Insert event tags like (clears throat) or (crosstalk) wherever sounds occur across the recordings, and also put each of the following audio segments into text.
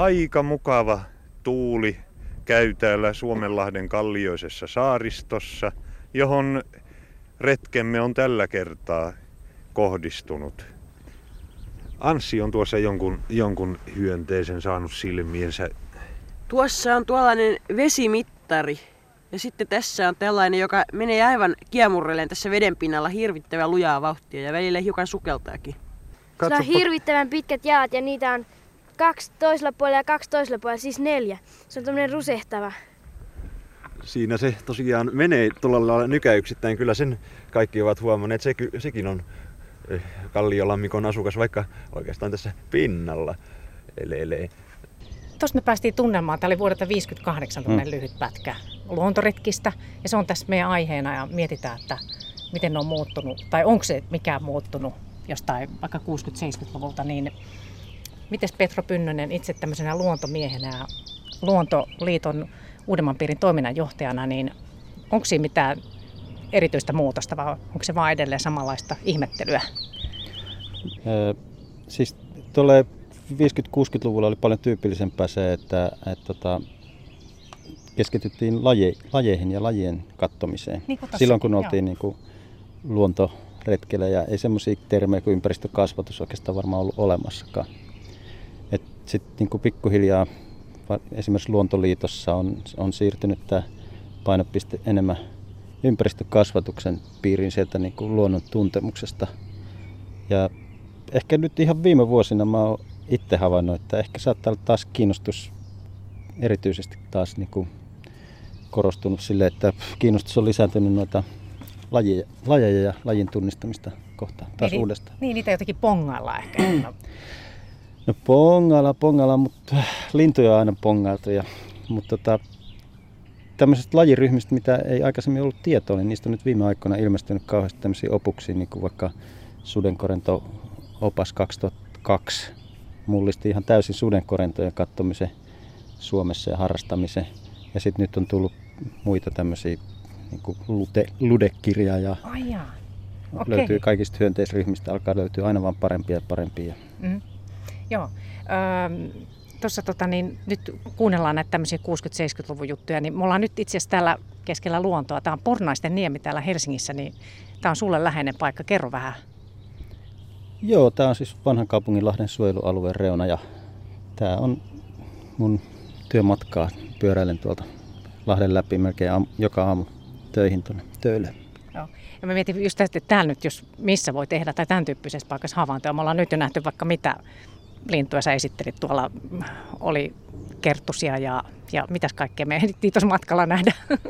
aika mukava tuuli käy täällä Suomenlahden kallioisessa saaristossa, johon retkemme on tällä kertaa kohdistunut. Anssi on tuossa jonkun, jonkun hyönteisen saanut silmiensä. Tuossa on tuollainen vesimittari. Ja sitten tässä on tällainen, joka menee aivan kiemurrelleen tässä veden pinnalla hirvittävän lujaa vauhtia ja välillä hiukan sukeltaakin. Sillä on hirvittävän pitkät jalat ja niitä on kaksi toisella puolella ja kaksi toisella puolella, siis neljä. Se on tämmöinen rusehtava. Siinä se tosiaan menee tuolla lailla nykäyksittäin. Kyllä sen kaikki ovat huomanneet. Se, sekin on eh, Kalliolammikon asukas, vaikka oikeastaan tässä pinnalla elelee. Tuossa me päästiin tunnelmaan. Tämä oli vuodelta 58 hmm. lyhyt pätkä luontoretkistä. Ja se on tässä meidän aiheena ja mietitään, että miten ne on muuttunut. Tai onko se mikään muuttunut jostain vaikka 60-70-luvulta. Niin miten Petro Pynnönen itse tämmöisenä luontomiehenä ja Luontoliiton uudemman piirin toiminnanjohtajana, niin onko siinä mitään erityistä muutosta vai onko se vaan edelleen samanlaista ihmettelyä? Öö, siis tuolle 50-60-luvulla oli paljon tyypillisempää se, että, että, että tota, keskityttiin laje, lajeihin ja lajien kattomiseen. Niin Silloin kun oltiin niin kuin luontoretkellä ja ei semmoisia termejä kuin ympäristökasvatus oikeastaan varmaan ollut olemassakaan. Sitten niin pikkuhiljaa esimerkiksi Luontoliitossa on, on siirtynyt tämä painopiste enemmän ympäristökasvatuksen piiriin sieltä niin kuin luonnon tuntemuksesta. Ja ehkä nyt ihan viime vuosina mä oon itse havainnut, että ehkä saattaa olla taas kiinnostus erityisesti taas niin kuin korostunut sille, että kiinnostus on lisääntynyt noita lajeja, lajeja ja lajin tunnistamista kohtaan taas niin, uudestaan. Niin, niitä jotenkin pongailla ehkä. (clears throat) No pongalla, pongalla, mutta lintuja on aina pongailtu. Ja, mutta tota, tämmöisistä lajiryhmistä, mitä ei aikaisemmin ollut tietoa, niin niistä on nyt viime aikoina ilmestynyt kauheasti tämmöisiä opuksia, niin kuin vaikka Sudenkorento opas 2002 mullisti ihan täysin sudenkorentojen kattomisen Suomessa ja harrastamisen. Ja sitten nyt on tullut muita tämmöisiä niin kuin lute, ludekirjaa ja Ai Okay. löytyy kaikista hyönteisryhmistä, alkaa löytyä aina vaan parempia ja parempia. Mm. Joo. Öö, Tuossa tota, niin, nyt kuunnellaan näitä tämmöisiä 60-70-luvun juttuja, niin me ollaan nyt itse asiassa täällä keskellä luontoa. Tämä on Pornaisten niemi täällä Helsingissä, niin tämä on sulle läheinen paikka. Kerro vähän. Joo, tämä on siis vanhan kaupungin Lahden suojelualueen reuna ja tämä on mun työmatkaa. Pyöräilen tuolta Lahden läpi melkein aamu, joka aamu töihin tuonne töille. Joo. Ja mä mietin just, että täällä nyt, jos missä voi tehdä tai tämän tyyppisessä paikassa havaintoja. Me ollaan nyt jo nähty vaikka mitä lintuja sä esittelit. Tuolla oli kerttusia ja, ja mitäs kaikkea me ehdittiin tuossa matkalla nähdä. (laughs)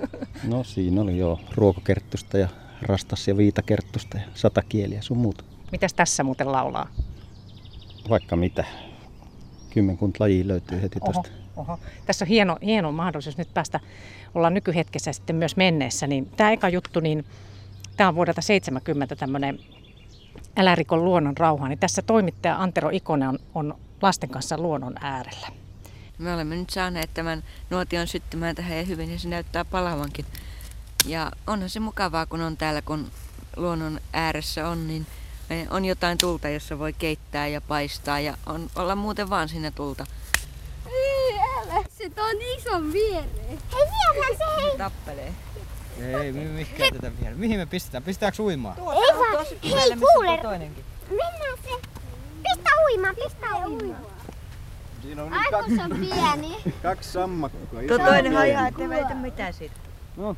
No siinä oli jo ruokokerttusta ja rastas- ja viitakerttusta ja satakieliä sun muuta. Mitäs tässä muuten laulaa? Vaikka mitä. Kymmenkunta lajia löytyy heti tuosta. Oho. Tässä on hieno, hieno mahdollisuus nyt päästä, olla nykyhetkessä sitten myös menneessä. Niin tämä eka juttu, niin tämä on vuodelta 70 tämmöinen Älä riko luonnon rauhaa, niin tässä toimittaja Antero Ikonen on, on lasten kanssa luonnon äärellä. Me olemme nyt saaneet tämän nuotion syttymään tähän ja hyvin ja se näyttää palavankin. Ja onhan se mukavaa, kun on täällä, kun luonnon ääressä on, niin on jotain tulta, jossa voi keittää ja paistaa ja on, olla muuten vaan sinne tulta. Ei, älä. Se on iso viereen. Hei, vielä se hei. Tappelee. Ei, me käytetään vielä? Mihin me pistetään? Pistetäänkö uimaan? Tuossa Ei vaan, hei kuule. Toinenkin. Mennään se. Pistä uimaan, pistä uimaan. Siinä on nyt kaksi, on pieni. kaksi sammakkoa. Tuo toinen on ihan, ettei väitä mitään siitä. No,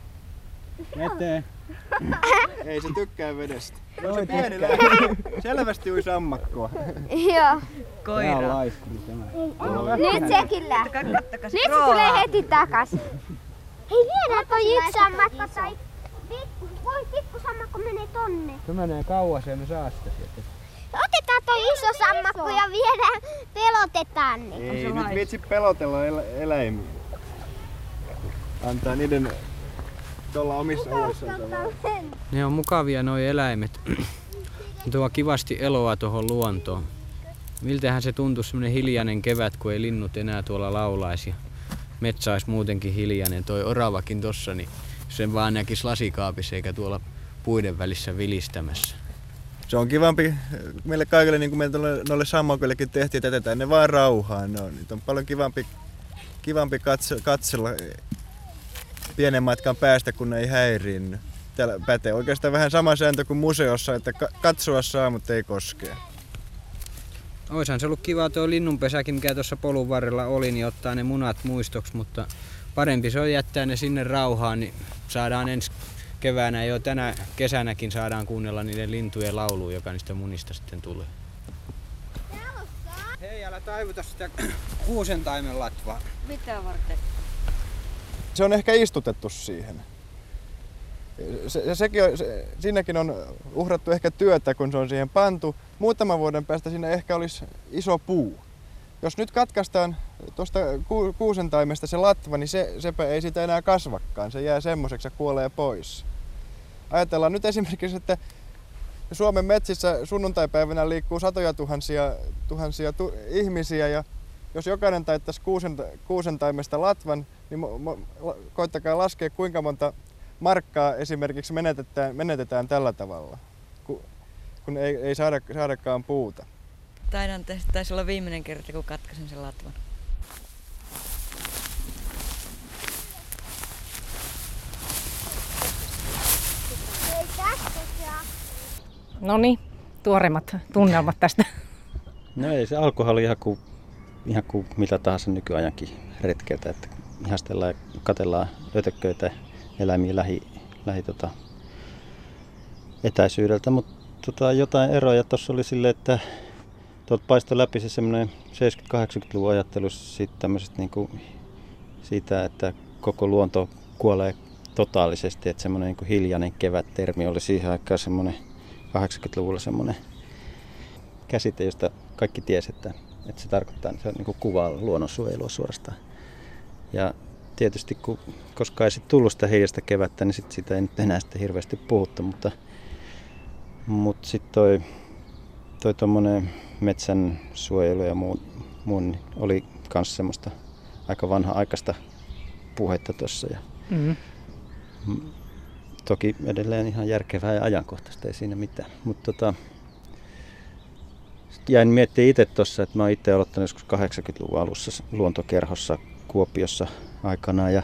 eteen. (laughs) Ei se tykkää vedestä. No se pieni (laughs) Selvästi ui sammakkoa. Joo. Koira. Nyt sekin lähtee. Nyt se tulee heti takas. Hei, viedään toi yksi sammakko tai pikku, voi pikku sammakko menee tonne. Se menee kauas ja me saa sitä sieltä. Otetaan toi iso sammakko ja viedään, pelotetaan ne. Ei nyt vitsi pelotella elä, eläimiä. Antaa niiden tuolla omissa oloissaan. Ne on mukavia nuo eläimet. Tuo kivasti eloa tuohon luontoon. Miltähän se tuntuu semmonen hiljainen kevät, kun ei linnut enää tuolla laulaisi metsä olisi muutenkin hiljainen. Toi oravakin tossa, niin sen vaan näkisi lasikaapissa eikä tuolla puiden välissä vilistämässä. se on kivampi meille kaikille, niin kuin meille noille sammakoillekin tehtiin, että jätetään ne vaan rauhaan. No, niitä on paljon kivampi, kivampi katse, katsella pienen matkan päästä, kun ne ei häiriinny. Täällä pätee oikeastaan vähän sama sääntö kuin museossa, että katsoa saa, mutta ei koskea. Oishan se ollut kiva tuo linnunpesäkin, mikä tuossa polun varrella oli, niin ottaa ne munat muistoksi, mutta parempi se on jättää ne sinne rauhaan, niin saadaan ensi keväänä jo tänä kesänäkin saadaan kuunnella niiden lintujen lauluja, joka niistä munista sitten tulee. Hei, älä taivuta sitä kuusen taimen latvaa. Mitä varten? Se on ehkä istutettu siihen. Se, sekin on, se, siinäkin on uhrattu ehkä työtä, kun se on siihen pantu. Muutaman vuoden päästä siinä ehkä olisi iso puu. Jos nyt katkaistaan tuosta ku, kuusentaimesta se latva, niin se, sepä ei sitä enää kasvakaan. Se jää semmoiseksi ja kuolee pois. Ajatellaan nyt esimerkiksi, että Suomen metsissä sunnuntaipäivänä liikkuu satoja tuhansia, tuhansia tu- ihmisiä ja jos jokainen taittaisi kuusen, kuusentaimesta latvan, niin mo, mo, koittakaa laskea kuinka monta markkaa esimerkiksi menetetään, menetetään tällä tavalla, kun, kun ei, ei saada, saadakaan puuta. Taidan taisi olla viimeinen kerta, kun katkasin sen latvan. No niin, tuoreimmat tunnelmat tästä. No ei, se alkoholi ihan kuin, ihan kuin mitä tahansa nykyajankin retkeltä, että ihastellaan ja katellaan ötökköitä eläimiä lähi, lähi tota, etäisyydeltä, mutta tota, jotain eroja tuossa oli sille, että tuolta paistoi läpi se semmoinen 70-80-luvun ajattelu siitä, tämmöisestä niin kuin, siitä, että koko luonto kuolee totaalisesti, että semmoinen niin hiljainen kevät-termi oli siihen aikaan semmoinen 80-luvulla semmoinen käsite, josta kaikki tiesi, että, että se tarkoittaa, että se on niin kuvaa luonnonsuojelua suorastaan. Ja tietysti, kun, koska ei sitten tullut sitä hiljaista kevättä, niin sit sitä ei nyt enää sitten hirveästi puhuttu, mutta, mutta sitten toi, toi tuommoinen metsän suojelu ja muun, muun niin oli myös semmoista aika vanha aikaista puhetta tuossa. Ja mm-hmm. Toki edelleen ihan järkevää ja ajankohtaista, ei siinä mitään. Mutta tota, jäin miettimään itse tuossa, että mä oon itse aloittanut joskus 80-luvun alussa luontokerhossa Kuopiossa aikanaan ja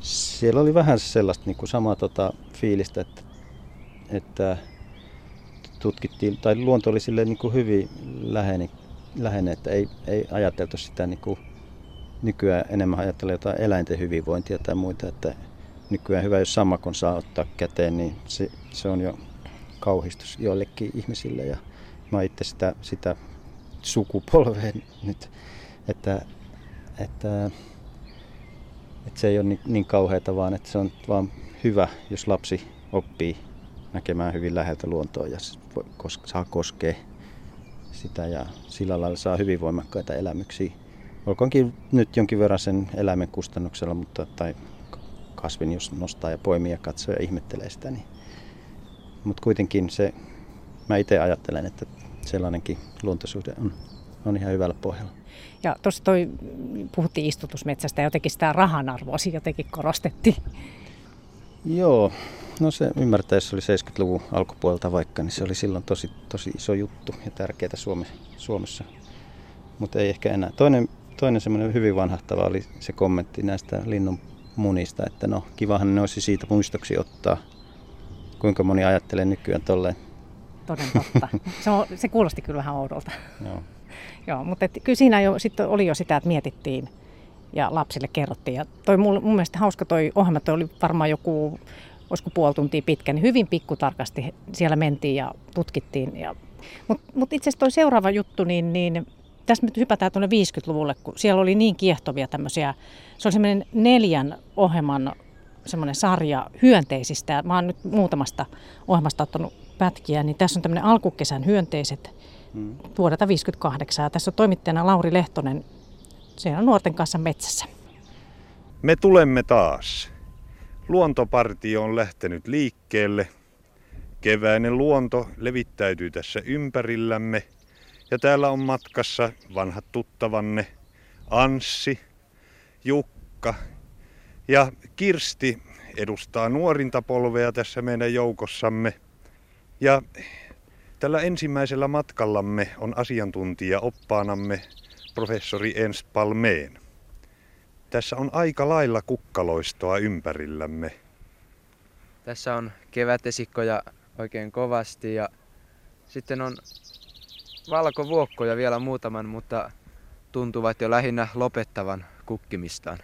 siellä oli vähän sellaista niin kuin samaa tota, fiilistä, että, että tutkittiin, tai luonto oli silleen niin kuin hyvin läheinen, läheinen, että ei, ei ajateltu sitä niin kuin nykyään enemmän ajatella jotain eläinten hyvinvointia tai muita, että nykyään hyvä, jos sammakon saa ottaa käteen, niin se, se on jo kauhistus joillekin ihmisille. Ja mä itse sitä, sitä sukupolvea (laughs) nyt, että, että, että se ei ole niin, niin kauheata, vaan että se on vaan hyvä, jos lapsi oppii näkemään hyvin läheltä luontoa ja saa koskea sitä ja sillä lailla saa hyvin voimakkaita elämyksiä. Olkoonkin nyt jonkin verran sen eläimen kustannuksella, mutta, tai kasvin, jos nostaa ja poimii ja katsoo ja ihmettelee sitä. Niin. Mutta kuitenkin se, mä itse ajattelen, että sellainenkin luontosuhde on, on ihan hyvällä pohjalla. Ja tuossa toi, puhuttiin istutusmetsästä ja jotenkin sitä rahan arvoa jotenkin korostettiin. Joo, no se ymmärtäessä oli 70-luvun alkupuolelta vaikka, niin se oli silloin tosi, tosi iso juttu ja tärkeää Suomessa. Mutta ei ehkä enää. Toinen, toinen semmoinen hyvin vanhahtava oli se kommentti näistä linnun munista, että no kivahan ne olisi siitä muistoksi ottaa. Kuinka moni ajattelee nykyään tolleen? Toden totta. Se, on, se kuulosti kyllä vähän oudolta. Joo. Joo, mutta et, kyllä siinä jo, sit oli jo sitä, että mietittiin ja lapsille kerrottiin. Ja toi mun, mun mielestä hauska toi ohjelma, toi oli varmaan joku, olisiko puoli tuntia pitkä, niin hyvin pikkutarkasti siellä mentiin ja tutkittiin. Ja, mutta mut itse asiassa toi seuraava juttu, niin, niin tässä nyt hypätään tuonne 50-luvulle, kun siellä oli niin kiehtovia tämmöisiä, se oli semmoinen neljän ohjelman semmoinen sarja hyönteisistä. Mä oon nyt muutamasta ohjelmasta ottanut pätkiä, niin tässä on tämmöinen alkukesän hyönteiset hmm. vuodelta 58. Ja tässä on toimittajana Lauri Lehtonen siellä nuorten kanssa metsässä. Me tulemme taas. Luontopartio on lähtenyt liikkeelle. Keväinen luonto levittäytyy tässä ympärillämme – ja täällä on matkassa vanhat tuttavanne Anssi, Jukka ja Kirsti edustaa nuorinta polvea tässä meidän joukossamme. Ja Tällä ensimmäisellä matkallamme on asiantuntija oppaanamme professori Ens Palmeen. Tässä on aika lailla kukkaloistoa ympärillämme. Tässä on kevätesikkoja oikein kovasti ja sitten on valkovuokkoja vielä muutaman, mutta tuntuvat jo lähinnä lopettavan kukkimistaan.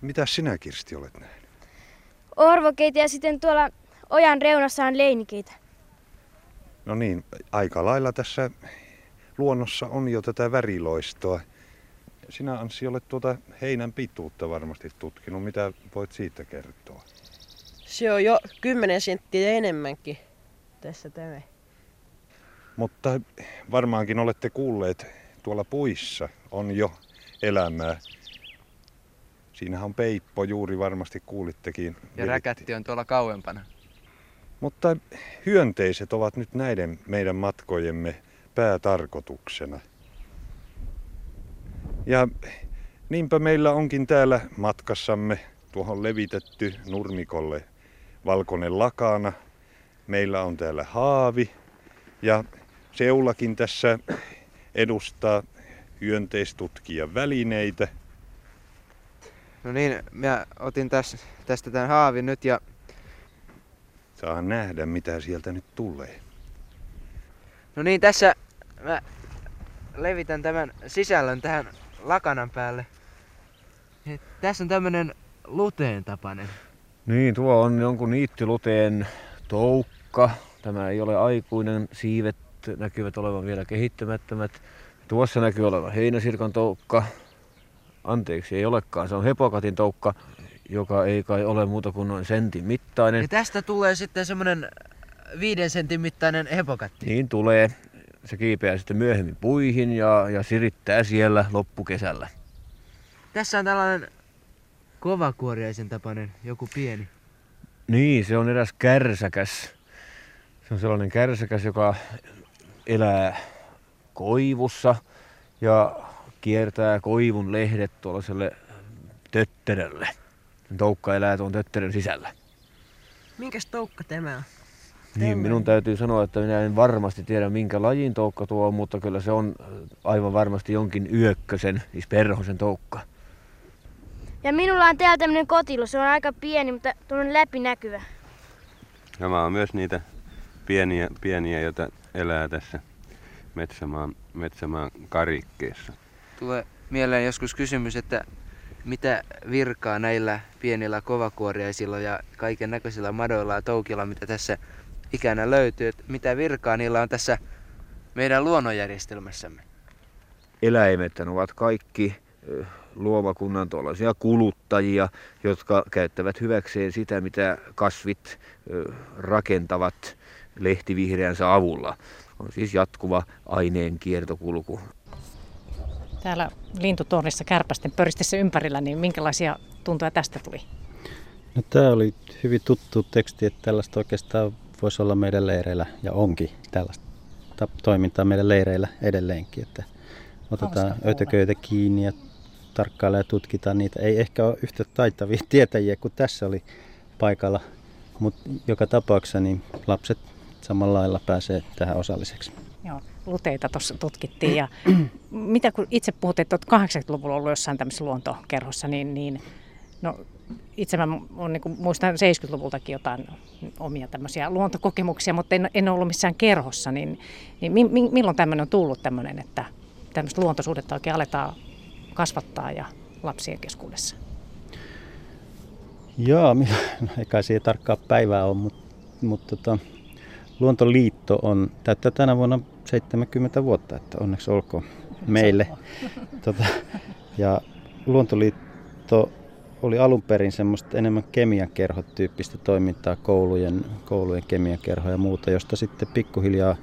Mitä sinä Kirsti olet nähnyt? Orvokeita ja sitten tuolla ojan reunassa on leinikeitä. No niin, aika lailla tässä luonnossa on jo tätä väriloistoa. Sinä Anssi olet tuota heinän pituutta varmasti tutkinut. Mitä voit siitä kertoa? Se on jo 10 senttiä enemmänkin tässä tämä. Mutta varmaankin olette kuulleet, tuolla puissa on jo elämää. Siinähän on peippo, juuri varmasti kuulittekin. Ja räkätti on tuolla kauempana. Mutta hyönteiset ovat nyt näiden meidän matkojemme päätarkoituksena. Ja niinpä meillä onkin täällä matkassamme tuohon levitetty nurmikolle valkoinen lakana. Meillä on täällä haavi ja seulakin tässä edustaa hyönteistutkijan välineitä. No niin, mä otin tästä, tästä tämän haavin nyt ja... Saa nähdä, mitä sieltä nyt tulee. No niin, tässä mä levitän tämän sisällön tähän lakanan päälle. Et tässä on tämmönen luteen tapainen. Niin, tuo on jonkun niittyluteen toukka. Tämä ei ole aikuinen. Siivet näkyvät olevan vielä kehittymättömät. Tuossa näkyy olevan heinäsirkan toukka. Anteeksi, ei olekaan. Se on hepokatin toukka, joka ei kai ole muuta kuin noin sentin mittainen. Ja tästä tulee sitten semmonen viiden sentin mittainen hepokatti. Niin tulee. Se kiipeää sitten myöhemmin puihin ja, ja sirittää siellä loppukesällä. Tässä on tällainen kovakuoriaisen tapainen, joku pieni. Niin, se on eräs kärsäkäs. Se on sellainen kärsäkäs, joka elää koivussa ja kiertää koivun lehdet tuollaiselle tötterölle. Toukka elää tuon tötteren sisällä. Minkäs toukka tämä on? Niin, minun täytyy sanoa, että minä en varmasti tiedä minkä lajin toukka tuo on, mutta kyllä se on aivan varmasti jonkin yökkösen, siis perhosen toukka. Ja minulla on täällä tämmönen kotilo. Se on aika pieni, mutta tuon läpinäkyvä. Nämä on myös niitä pieniä, pieniä joita elää tässä metsämaan, metsämaan karikkeessa. Tulee mieleen joskus kysymys, että mitä virkaa näillä pienillä kovakuoriaisilla ja kaiken näköisillä madoilla ja toukilla, mitä tässä ikänä löytyy, että mitä virkaa niillä on tässä meidän luonnonjärjestelmässämme? Eläimet ovat kaikki luomakunnan tuollaisia kuluttajia, jotka käyttävät hyväkseen sitä, mitä kasvit rakentavat lehtivihreänsä avulla. On siis jatkuva aineen kiertokulku. Täällä lintutornissa kärpästen pöristessä ympärillä, niin minkälaisia tuntoja tästä tuli? No, tämä oli hyvin tuttu teksti, että tällaista oikeastaan voisi olla meidän leireillä ja onkin tällaista toimintaa meidän leireillä edelleenkin. Että otetaan ötököitä kiinni ja tarkkaillaan ja tutkitaan niitä. Ei ehkä ole yhtä taitavia (laughs) tietäjiä kuin tässä oli paikalla, mutta joka tapauksessa niin lapset samalla lailla pääsee tähän osalliseksi. Luteita tuossa tutkittiin. Ja (clears throat) mitä kun itse puhut, että 80-luvulla ollut jossain tämmöisessä luontokerhossa, niin, niin no, itse mä on, niin muistan 70-luvultakin jotain omia tämmöisiä luontokokemuksia, mutta en, en ollut missään kerhossa. Niin, niin mi, milloin tämmöinen on tullut tämmöinen, että tämmöistä luontosuhdetta oikein aletaan kasvattaa ja lapsien keskuudessa? Joo, (laughs) no, eikä siihen tarkkaa päivää ole, mutta, mutta tota, Luontoliitto on täyttää tänä vuonna 70 vuotta, että onneksi olkoon meille. (laughs) Tota, ja Luontoliitto oli alun perin semmoista enemmän kemiakerhotyyppistä toimintaa, koulujen, koulujen kemiakerhoja ja muuta, josta sitten pikkuhiljaa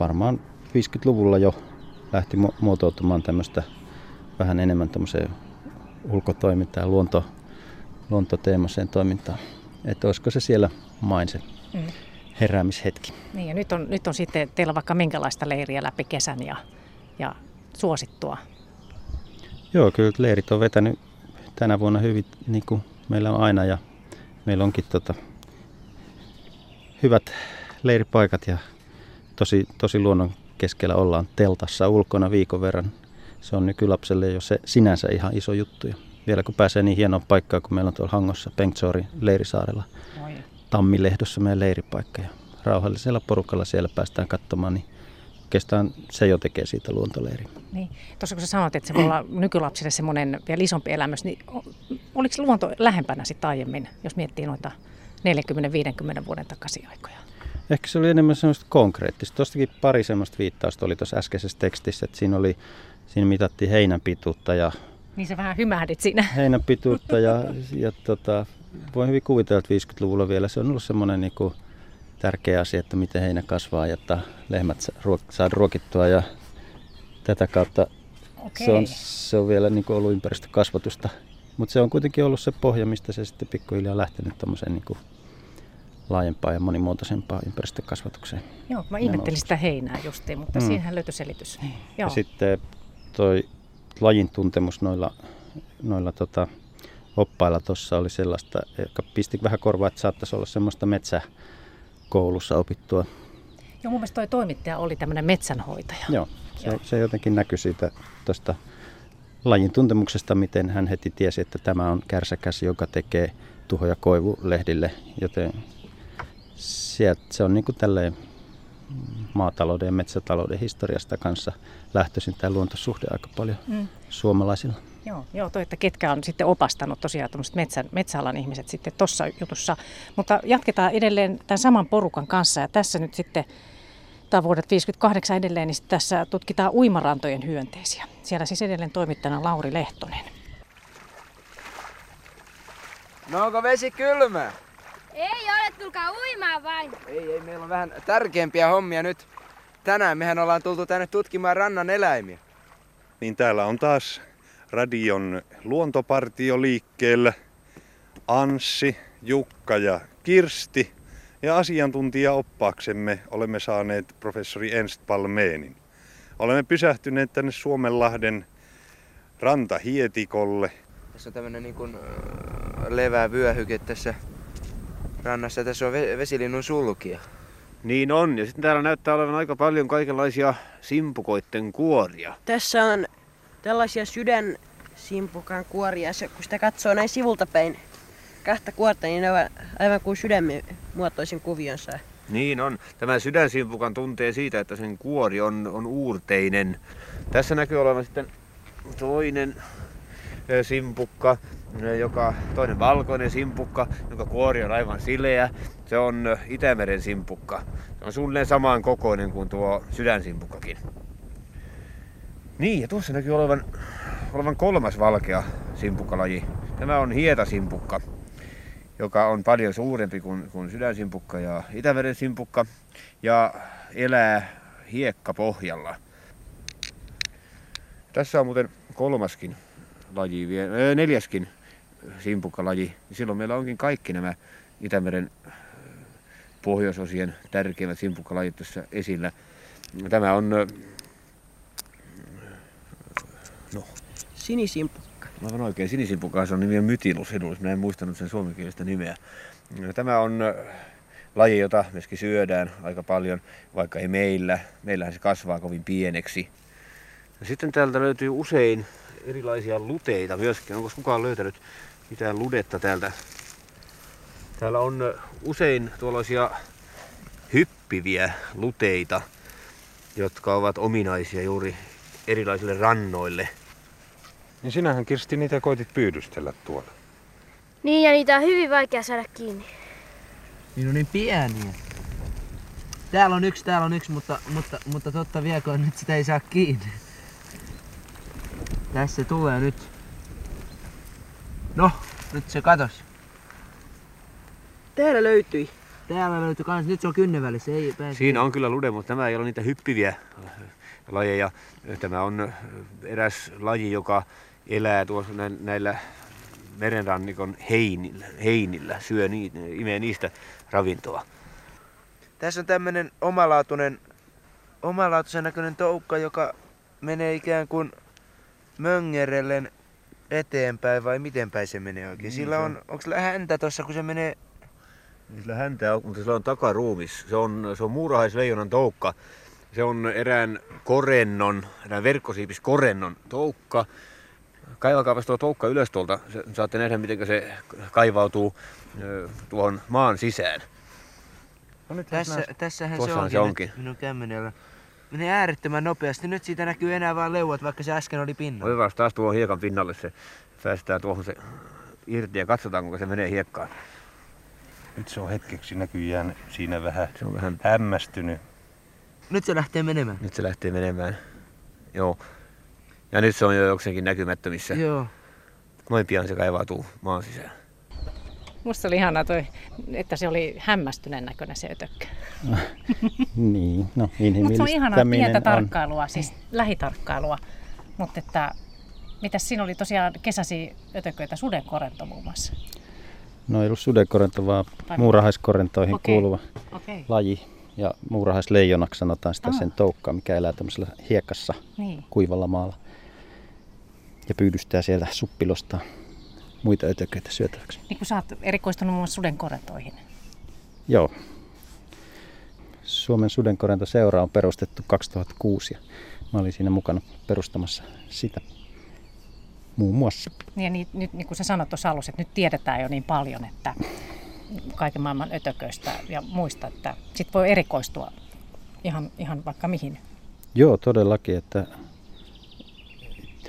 varmaan 50-luvulla jo lähti muotoutumaan tämmöistä vähän enemmän tämmöiseen ulkotoimintaan, luonto, luontoteemaseen toimintaan. Että olisiko se siellä main se mm. Heräämishetki. Niin ja nyt on, nyt on sitten teillä vaikka minkälaista leiriä läpi kesän ja, ja suosittua? Joo, kyllä leirit on vetänyt tänä vuonna hyvin, niin kuin meillä on aina ja meillä onkin tota, hyvät leiripaikat ja tosi, tosi luonnon keskellä ollaan teltassa ulkona viikon verran. Se on nykylapselle jo se sinänsä ihan iso juttu. Ja vielä kun pääsee niin hienoon paikkaan, kun meillä on tuolla Hangossa Pengtsori leirisaarella Tammilehdossa meidän leiripaikka. Ja rauhallisella porukalla siellä päästään katsomaan, niin oikeastaan se jo tekee siitä luontoleiri. Niin. Tuossa kun sä sanoit, että se voi olla nykylapsille semmoinen vielä isompi elämys, niin oliko luonto lähempänä sitten aiemmin, jos miettii noita 40-50 vuoden takaisin aikoja? Ehkä se oli enemmän semmoista konkreettista. Tuostakin pari semmoista viittausta oli tuossa äskeisessä tekstissä, että siinä, oli, siinä mitattiin heinän pituutta ja... Niin se vähän hymähdit siinä. Heinän pituutta ja, ja tota, voin hyvin kuvitella, että 50-luvulla vielä se on ollut semmoinen niin kuin, tärkeä asia, että miten heinä kasvaa, jotta lehmät saa ruokittua ja tätä kautta okay. se, on, se on vielä niin kuin ollut ympäristökasvatusta. Mutta se on kuitenkin ollut se pohja, mistä se sitten pikkuhiljaa lähtenyt tämmöiseen niin kuin laajempaan ja monimuotoisempaan ympäristökasvatukseen. Joo, mä ihmettelin sitä heinää justiin, mutta mm. siihen löytyi selitys. Joo. Ja sitten toi lajin tuntemus noilla, noilla tota, oppailla tuossa oli sellaista, joka pisti vähän korvaa, että saattaisi olla semmoista metsä, koulussa opittua. Joo, mun mielestä toi toimittaja oli tämmöinen metsänhoitaja. Joo, se, Joo. se jotenkin näkyi siitä tuosta lajin tuntemuksesta, miten hän heti tiesi, että tämä on kärsäkäs, joka tekee tuhoja koivulehdille, joten sieltä, se on niin kuin tälleen maatalouden ja metsätalouden historiasta kanssa lähtöisin tämä luontosuhde aika paljon mm. suomalaisilla. Joo, joo toi, että ketkä on sitten opastanut tosiaan metsän, metsäalan ihmiset sitten tuossa jutussa. Mutta jatketaan edelleen tämän saman porukan kanssa ja tässä nyt sitten tämä vuodet 58 edelleen, niin tässä tutkitaan uimarantojen hyönteisiä. Siellä siis edelleen toimittajana Lauri Lehtonen. No onko vesi kylmää? Ei ole, tulkaa uimaan vain. Ei, ei, meillä on vähän tärkeämpiä hommia nyt. Tänään mehän ollaan tultu tänne tutkimaan rannan eläimiä. Niin täällä on taas radion luontopartio liikkeellä. Anssi, Jukka ja Kirsti. Ja asiantuntijaoppaaksemme olemme saaneet professori Ernst Palmeenin. Olemme pysähtyneet tänne Suomenlahden rantahietikolle. Tässä on tämmönen niin kuin levää vyöhyke tässä rannassa. Tässä on vesilinnun sulkia. Niin on, ja sitten täällä näyttää olevan aika paljon kaikenlaisia simpukoitten kuoria. Tässä on tällaisia sydänsimpukan kuoria. Se, kun sitä katsoo näin sivulta päin kahta kuorta, niin ne ovat aivan kuin sydämen muotoisin kuvionsa. Niin on. Tämä sydänsimpukan tuntee siitä, että sen kuori on, on uurteinen. Tässä näkyy olevan sitten toinen simpukka, joka, toinen valkoinen simpukka, jonka kuori on aivan sileä. Se on Itämeren simpukka. Se on suunnilleen samaan kokoinen kuin tuo sydänsimpukkakin. Niin, ja tuossa näkyy olevan, olevan kolmas valkea simpukkalaji. Tämä on hietasimpukka, joka on paljon suurempi kuin, kuin sydänsimpukka ja Itämeren simpukka ja elää hiekkapohjalla. Tässä on muuten kolmaskin laji, neljäskin simpukkalaji. Silloin meillä onkin kaikki nämä Itämeren pohjoisosien tärkeimmät simpukkalajit tässä esillä. Tämä on No. Sinisimpukka. Aivan oikein. Sinisimpukka se on nimi Mytilus edullis. Minä en muistanut sen suomenkielistä nimeä. Tämä on äh, laji, jota myöskin syödään aika paljon, vaikka ei meillä. Meillähän se kasvaa kovin pieneksi. Ja sitten täältä löytyy usein erilaisia luteita myöskin. Onko kukaan löytänyt mitään ludetta täältä? Täällä on äh, usein tuollaisia hyppiviä luteita, jotka ovat ominaisia juuri erilaisille rannoille. Niin sinähän Kirsti niitä koitit pyydystellä tuolla. Niin ja niitä on hyvin vaikea saada kiinni. Niin on niin pieniä. Täällä on yksi, täällä on yksi, mutta, mutta, mutta totta viekoon nyt sitä ei saa kiinni. Tässä tulee nyt. No, nyt se katos. Täällä löytyi. Täällä löytyi kans, nyt se on kynnen välissä, ei pääse. Siinä on kyllä lude, mutta nämä ei ole niitä hyppiviä lajeja. Tämä on eräs laji, joka elää tuossa näillä merenrannikon heinillä, heinillä syö ni, imee niistä ravintoa. Tässä on tämmöinen omalaatuinen, omalaatuisen näköinen toukka, joka menee ikään kuin möngerellen eteenpäin vai miten päin se menee oikein? Niin, Sillä on, onko sillä häntä tuossa kun se menee Niin sillä häntää on, mutta sillä on takaruumis. Se on, se on muurahaisleijonan toukka. Se on erään korennon, erään verkkosiipis korennon toukka. Kaivakaapa tuo toukka ylös tuolta. Se, saatte nähdä, miten se kaivautuu tuohon maan sisään. No nyt Tässä, tässähän se onkin, se onkin. Minun kämmenellä. Menee äärettömän nopeasti. Nyt siitä näkyy enää vain leuat, vaikka se äsken oli pinnalla. Otetaan taas tuohon hiekan pinnalle se. Päästään tuohon se irti ja katsotaan, kuinka se menee hiekkaan. Nyt se on hetkeksi näkyjään siinä vähän, se on vähän hämmästynyt. Nyt se lähtee menemään. Nyt se lähtee menemään. Joo. Ja nyt se on jo jokseenkin näkymättömissä. Joo. Noin pian se kaivautuu maan sisään. Musta oli ihanaa toi, että se oli hämmästyneen näköinen se ötökkä. (laughs) niin, no Mutta se on ihanaa pientä on. tarkkailua, siis lähitarkkailua. Mutta että, mitäs siinä oli tosiaan kesäsi ötököitä sudenkorento muun muassa? No ei ollut sudenkorento, vaan muurahaiskorentoihin Okei, kuuluva okei. laji. Ja muurahaisleijonaksi sanotaan sitä Ah. sen toukkaa, mikä elää tämmöisellä hiekassa Niin. kuivalla maalla. Ja pyydystää sieltä suppilosta muita ötököitä syötäväksi. Niin kun sä oot erikoistunut muun sudenkorentoihin. Joo. Suomen sudenkorentoseura on perustettu 2006 ja mä olin siinä mukana perustamassa sitä muun muassa. Niin Ja niin, nyt niin kuin sä sanoit tuossa alussa, että nyt tiedetään jo niin paljon, että kaiken maailman ötököistä ja muista, että sit voi erikoistua ihan, ihan vaikka mihin. Joo, todellakin, että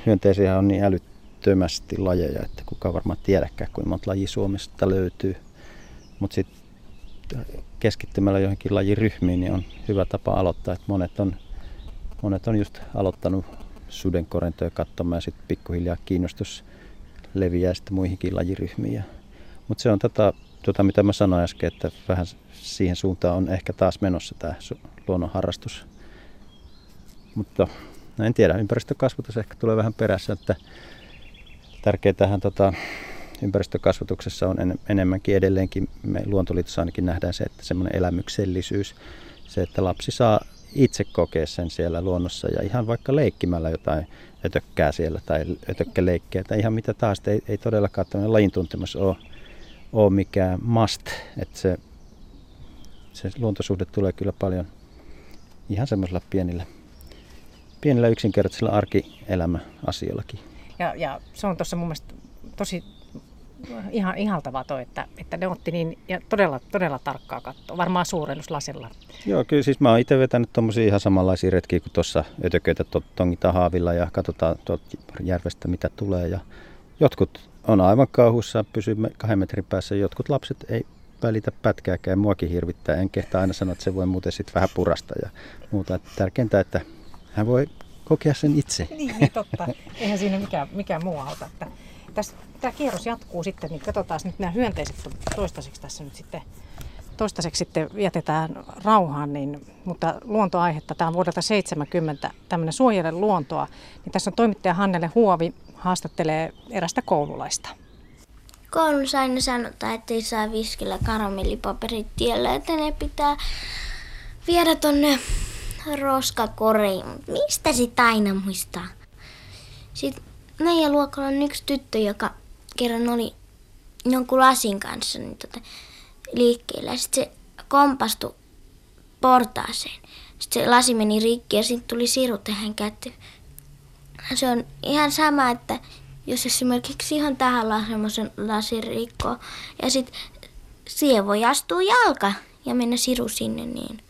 hyönteisiä on niin älyttömästi lajeja, että kukaan varmaan tiedäkään, kuinka monta lajia Suomesta löytyy. Mutta sitten keskittymällä johonkin lajiryhmiin niin on hyvä tapa aloittaa, että monet on, monet on just aloittanut sudenkorentoja katsomaan ja sitten pikkuhiljaa kiinnostus leviää sitten muihinkin lajiryhmiin. Mutta se on tätä, tota, mitä mä sanoin äsken, että vähän siihen suuntaan on ehkä taas menossa tämä luonnonharrastus. Mutta no en tiedä, ympäristökasvatus ehkä tulee vähän perässä, että tärkeää tota, ympäristökasvatuksessa on en, enemmänkin edelleenkin, me Luontoliitossa ainakin nähdään se, että semmoinen elämyksellisyys, se, että lapsi saa itse kokea sen siellä luonnossa ja ihan vaikka leikkimällä jotain ötökkää siellä tai ötökkäleikkejä tai ihan mitä taas, ei, ei todellakaan tämmöinen lajintuntemus ole, ole mikään must, että se, se luontosuhde tulee kyllä paljon ihan semmoisilla pienillä, pienillä yksinkertaisilla arkielämäasioillakin. Ja, ja se on tuossa mun mielestä tosi ihan ihaltavaa toi, että, että ne otti niin ja todella, todella tarkkaa kattoa, varmaan suurennuslasilla. Joo, kyllä siis mä oon itse vetänyt tommosia ihan samanlaisia retkiä kuin tuossa ötököitä to- tongitaan haavilla ja katsotaan tuolta järvestä mitä tulee. Ja jotkut on aivan kauhussa, pysyy me- kahden metrin päässä, jotkut lapset ei välitä pätkääkään, muakin hirvittää. En kehtaa aina sanoa, että se voi muuten sitten vähän purasta ja muuta. Että tärkeintä, että hän voi kokea sen itse. Niin, niin totta. Eihän siinä mikään, mikään muu auta. Tämä kierros jatkuu sitten, niin katsotaan nyt nämä hyönteiset toistaiseksi tässä nyt sitten toistaiseksi sitten jätetään rauhaan, niin, mutta luontoaihetta, tämä on vuodelta 70, tämmöinen suojele luontoa, niin tässä on toimittaja Hannele Huovi haastattelee erästä koululaista. Koulussa aina sanotaan, että ei saa viskillä karamellipaperit tiellä, että ne pitää viedä tonne roskakoriin. Mistä sit aina muistaa? Sitten meidän luokalla on yksi tyttö, joka kerran oli jonkun lasin kanssa niin tota, liikkeellä. Sitten se kompastui portaaseen. Sitten se lasi meni rikki ja sitten tuli siru tähän käteen. Se on ihan sama, että jos esimerkiksi ihan tahalla semmoisen lasin rikkoo ja sitten siihen voi astua jalka ja mennä siru sinne niin.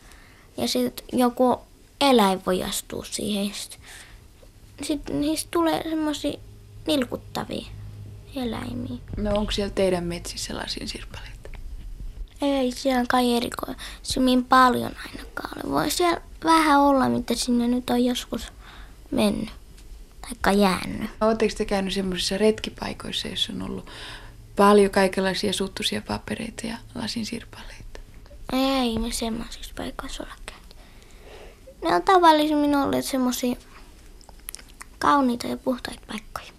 Ja sitten joku eläin voi astua siihen. Sitten sit niistä tulee semmoisia nilkuttavia eläimiä. No onko siellä teidän metsissä lasinsirpaleita? Ei siellä kai erikoisemmin paljon ainakaan ole. Voi siellä vähän olla, mitä sinne nyt on joskus mennyt. Taikka jäänyt. Oletteko te käynyt semmoisissa retkipaikoissa, joissa on ollut paljon kaikenlaisia suttuisia papereita ja lasinsirpaleita? Ei me semmoisissa paikoissa olla käynyt. Ne on tavallisimmin olleet semmoisia kauniita ja puhtaita paikkoja.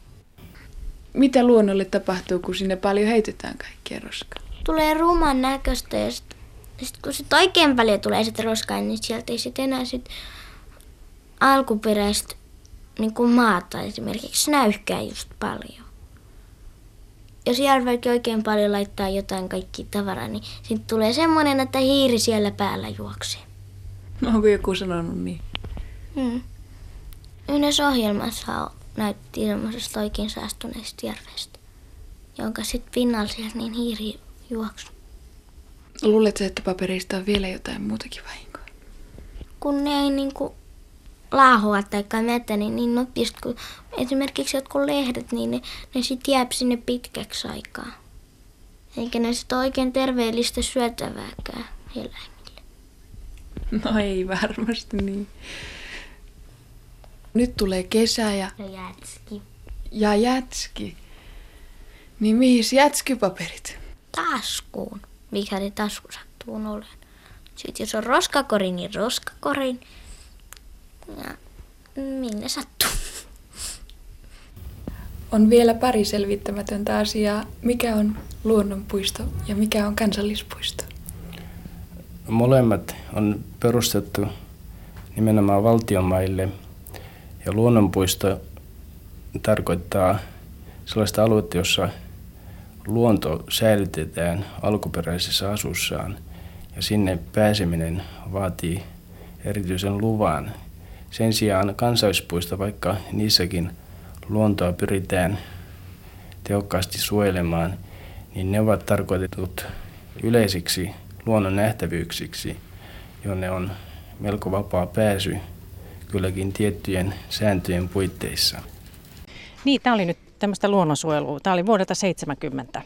Mitä luonnolle tapahtuu, kun sinne paljon heitetään kaikkia roskaa? Tulee ruman näköistä ja sit, sit kun sit oikein paljon tulee sitä roskaa, niin sieltä ei sit enää sit alkuperäistä niin kuin maata esimerkiksi näykkää just paljon. jos järvelläkin oikein paljon laittaa jotain kaikki tavaraa, niin siitä tulee semmoinen, että hiiri siellä päällä juoksee. Onko joku sanonut niin? Hmm. Yhdessä ohjelmassa näytti semmoisesta oikein saastuneesta järvestä, jonka sitten pinnalla siellä niin hiiri juoksu. Luuletko, että paperista on vielä jotain muutakin vahinkoa? Kun ne ei niinku laahoa tai metä niin, niin nopeasti, kun esimerkiksi jotkut lehdet, niin ne, ne sitten jää sinne pitkäksi aikaa. Eikä ne sitten oikein terveellistä syötävääkään eläimille. No ei varmasti niin. Nyt tulee kesä ja... Ja jätski. Ja jätski. Niin mihin jätskypaperit? Taskuun. Mikäli tasku sattuu olemaan. Sitten jos on roskakori, niin roskakorin. Ja minne sattuu. On vielä pari selvittämätöntä asiaa. Mikä on luonnonpuisto ja mikä on kansallispuisto? Molemmat on perustettu nimenomaan valtionmaille ja luonnonpuisto tarkoittaa sellaista aluetta, jossa luonto säilytetään alkuperäisessä asussaan ja sinne pääseminen vaatii erityisen luvan. Sen sijaan kansallispuisto, vaikka niissäkin luontoa pyritään tehokkaasti suojelemaan, niin ne ovat tarkoitetut yleisiksi luonnon nähtävyyksiksi, jonne on melko vapaa pääsy kylläkin tiettyjen sääntöjen puitteissa. Niin, tämä oli nyt tämmöistä luonnonsuojelua. Tämä oli vuodelta 70.